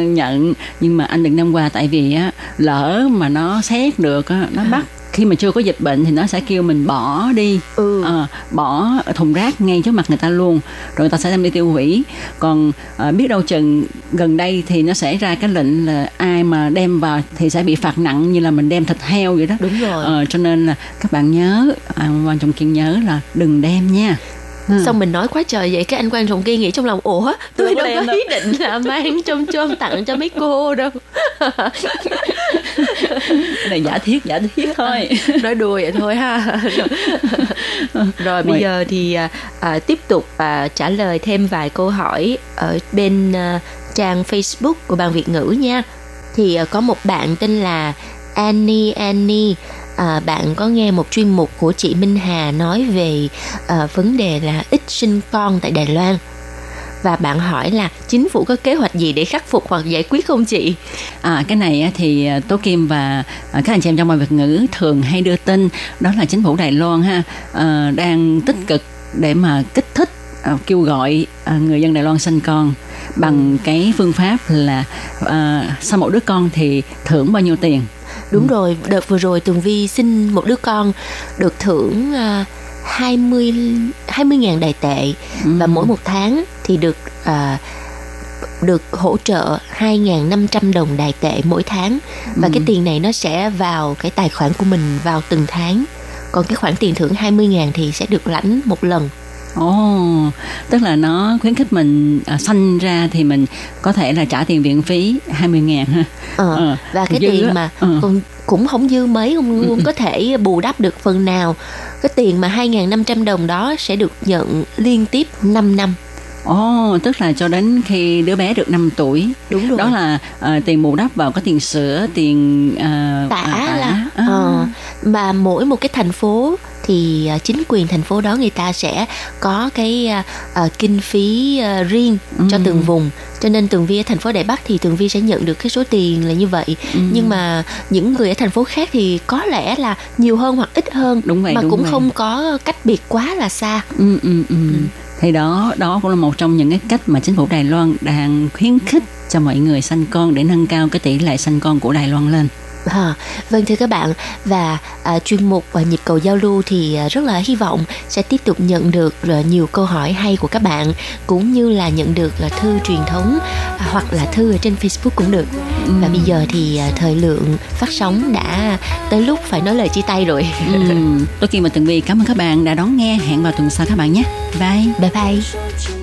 nhận nhưng mà anh đừng đem qua tại vì á lỡ mà nó xét được á nó bắt khi mà chưa có dịch bệnh thì nó sẽ kêu mình bỏ đi Ừ. Ờ, bỏ thùng rác ngay trước mặt người ta luôn rồi người ta sẽ đem đi tiêu hủy còn ờ, biết đâu chừng gần đây thì nó sẽ ra cái lệnh là ai mà đem vào thì sẽ bị phạt nặng như là mình đem thịt heo vậy đó Đúng rồi. Ờ, cho nên là các bạn nhớ à, quan trọng kiên nhớ là đừng đem nha Ừ. Xong mình nói quá trời vậy cái anh quan trọng kiên nghĩ trong lòng ủa tôi đâu có đâu." ý định là mang chôm chôm tặng cho mấy cô đâu này giả thiết giả thiết thôi nói đùa vậy thôi ha rồi bây giờ thì à, à, tiếp tục à, trả lời thêm vài câu hỏi ở bên à, trang Facebook của ban Việt ngữ nha thì à, có một bạn tên là Annie Annie à, bạn có nghe một chuyên mục của chị Minh Hà nói về à, vấn đề là ít sinh con tại Đài Loan? Và bạn hỏi là chính phủ có kế hoạch gì để khắc phục hoặc giải quyết không chị? À, cái này thì à, Tố Kim và à, các anh chị em trong ban Việt ngữ thường hay đưa tin đó là chính phủ Đài Loan ha ờ, đang tích cực để mà kích thích à, kêu gọi à, người dân Đài Loan sinh con bằng cái phương pháp là à, sau một đứa con thì thưởng bao nhiêu tiền Đúng rồi, đợt vừa rồi Tường Vi sinh một đứa con được thưởng uh, 20 20 ngàn đài tệ. Và mỗi một tháng thì được à, được hỗ trợ 2.500 đồng đài tệ mỗi tháng. Và cái tiền này nó sẽ vào cái tài khoản của mình vào từng tháng. Còn cái khoản tiền thưởng 20 ngàn thì sẽ được lãnh một lần Ồ, tức là nó khuyến khích mình à, sanh ra thì mình có thể là trả tiền viện phí 20 ngàn ha. Ờ, Ờ, và cái tiền á. mà Ờ. còn cũng không dư mấy không, không có thể bù đắp được phần nào cái tiền mà 2.500 đồng đó sẽ được nhận liên tiếp 5 năm Ồ, tức là cho đến khi đứa bé được 5 tuổi. Đúng rồi. Đó là ờ, tiền bù đắp vào có tiền sữa, tiền ờ, tả à, là À. ờ, mà mỗi một cái thành phố thì à, chính quyền thành phố đó người ta sẽ có cái à, à, kinh phí à, riêng cho từng vùng cho nên tường vi ở thành phố Đài Bắc thì tường vi sẽ nhận được cái số tiền là như vậy nhưng mà những người ở thành phố khác thì có lẽ là nhiều hơn hoặc ít hơn Đúng vậy, mà đúng cũng vậy. không có cách biệt quá là xa Ừ, ừ, ừ. Thì đó, đó cũng là một trong những cái cách mà chính phủ Đài Loan đang khuyến khích cho mọi người sanh con để nâng cao cái tỷ lệ sanh con của Đài Loan lên. À, vâng thưa các bạn. Và à, chuyên mục và nhịp cầu giao lưu thì à, rất là hy vọng sẽ tiếp tục nhận được à, nhiều câu hỏi hay của các bạn cũng như là nhận được à, thư truyền thống à, hoặc là thư ở trên Facebook cũng được và bây giờ thì à, thời lượng phát sóng đã tới lúc phải nói lời chia tay rồi Ừ, tôi Kim và Tường Vi cảm ơn các bạn đã đón nghe. Hẹn vào tuần sau các bạn nhé. Bye. bye bye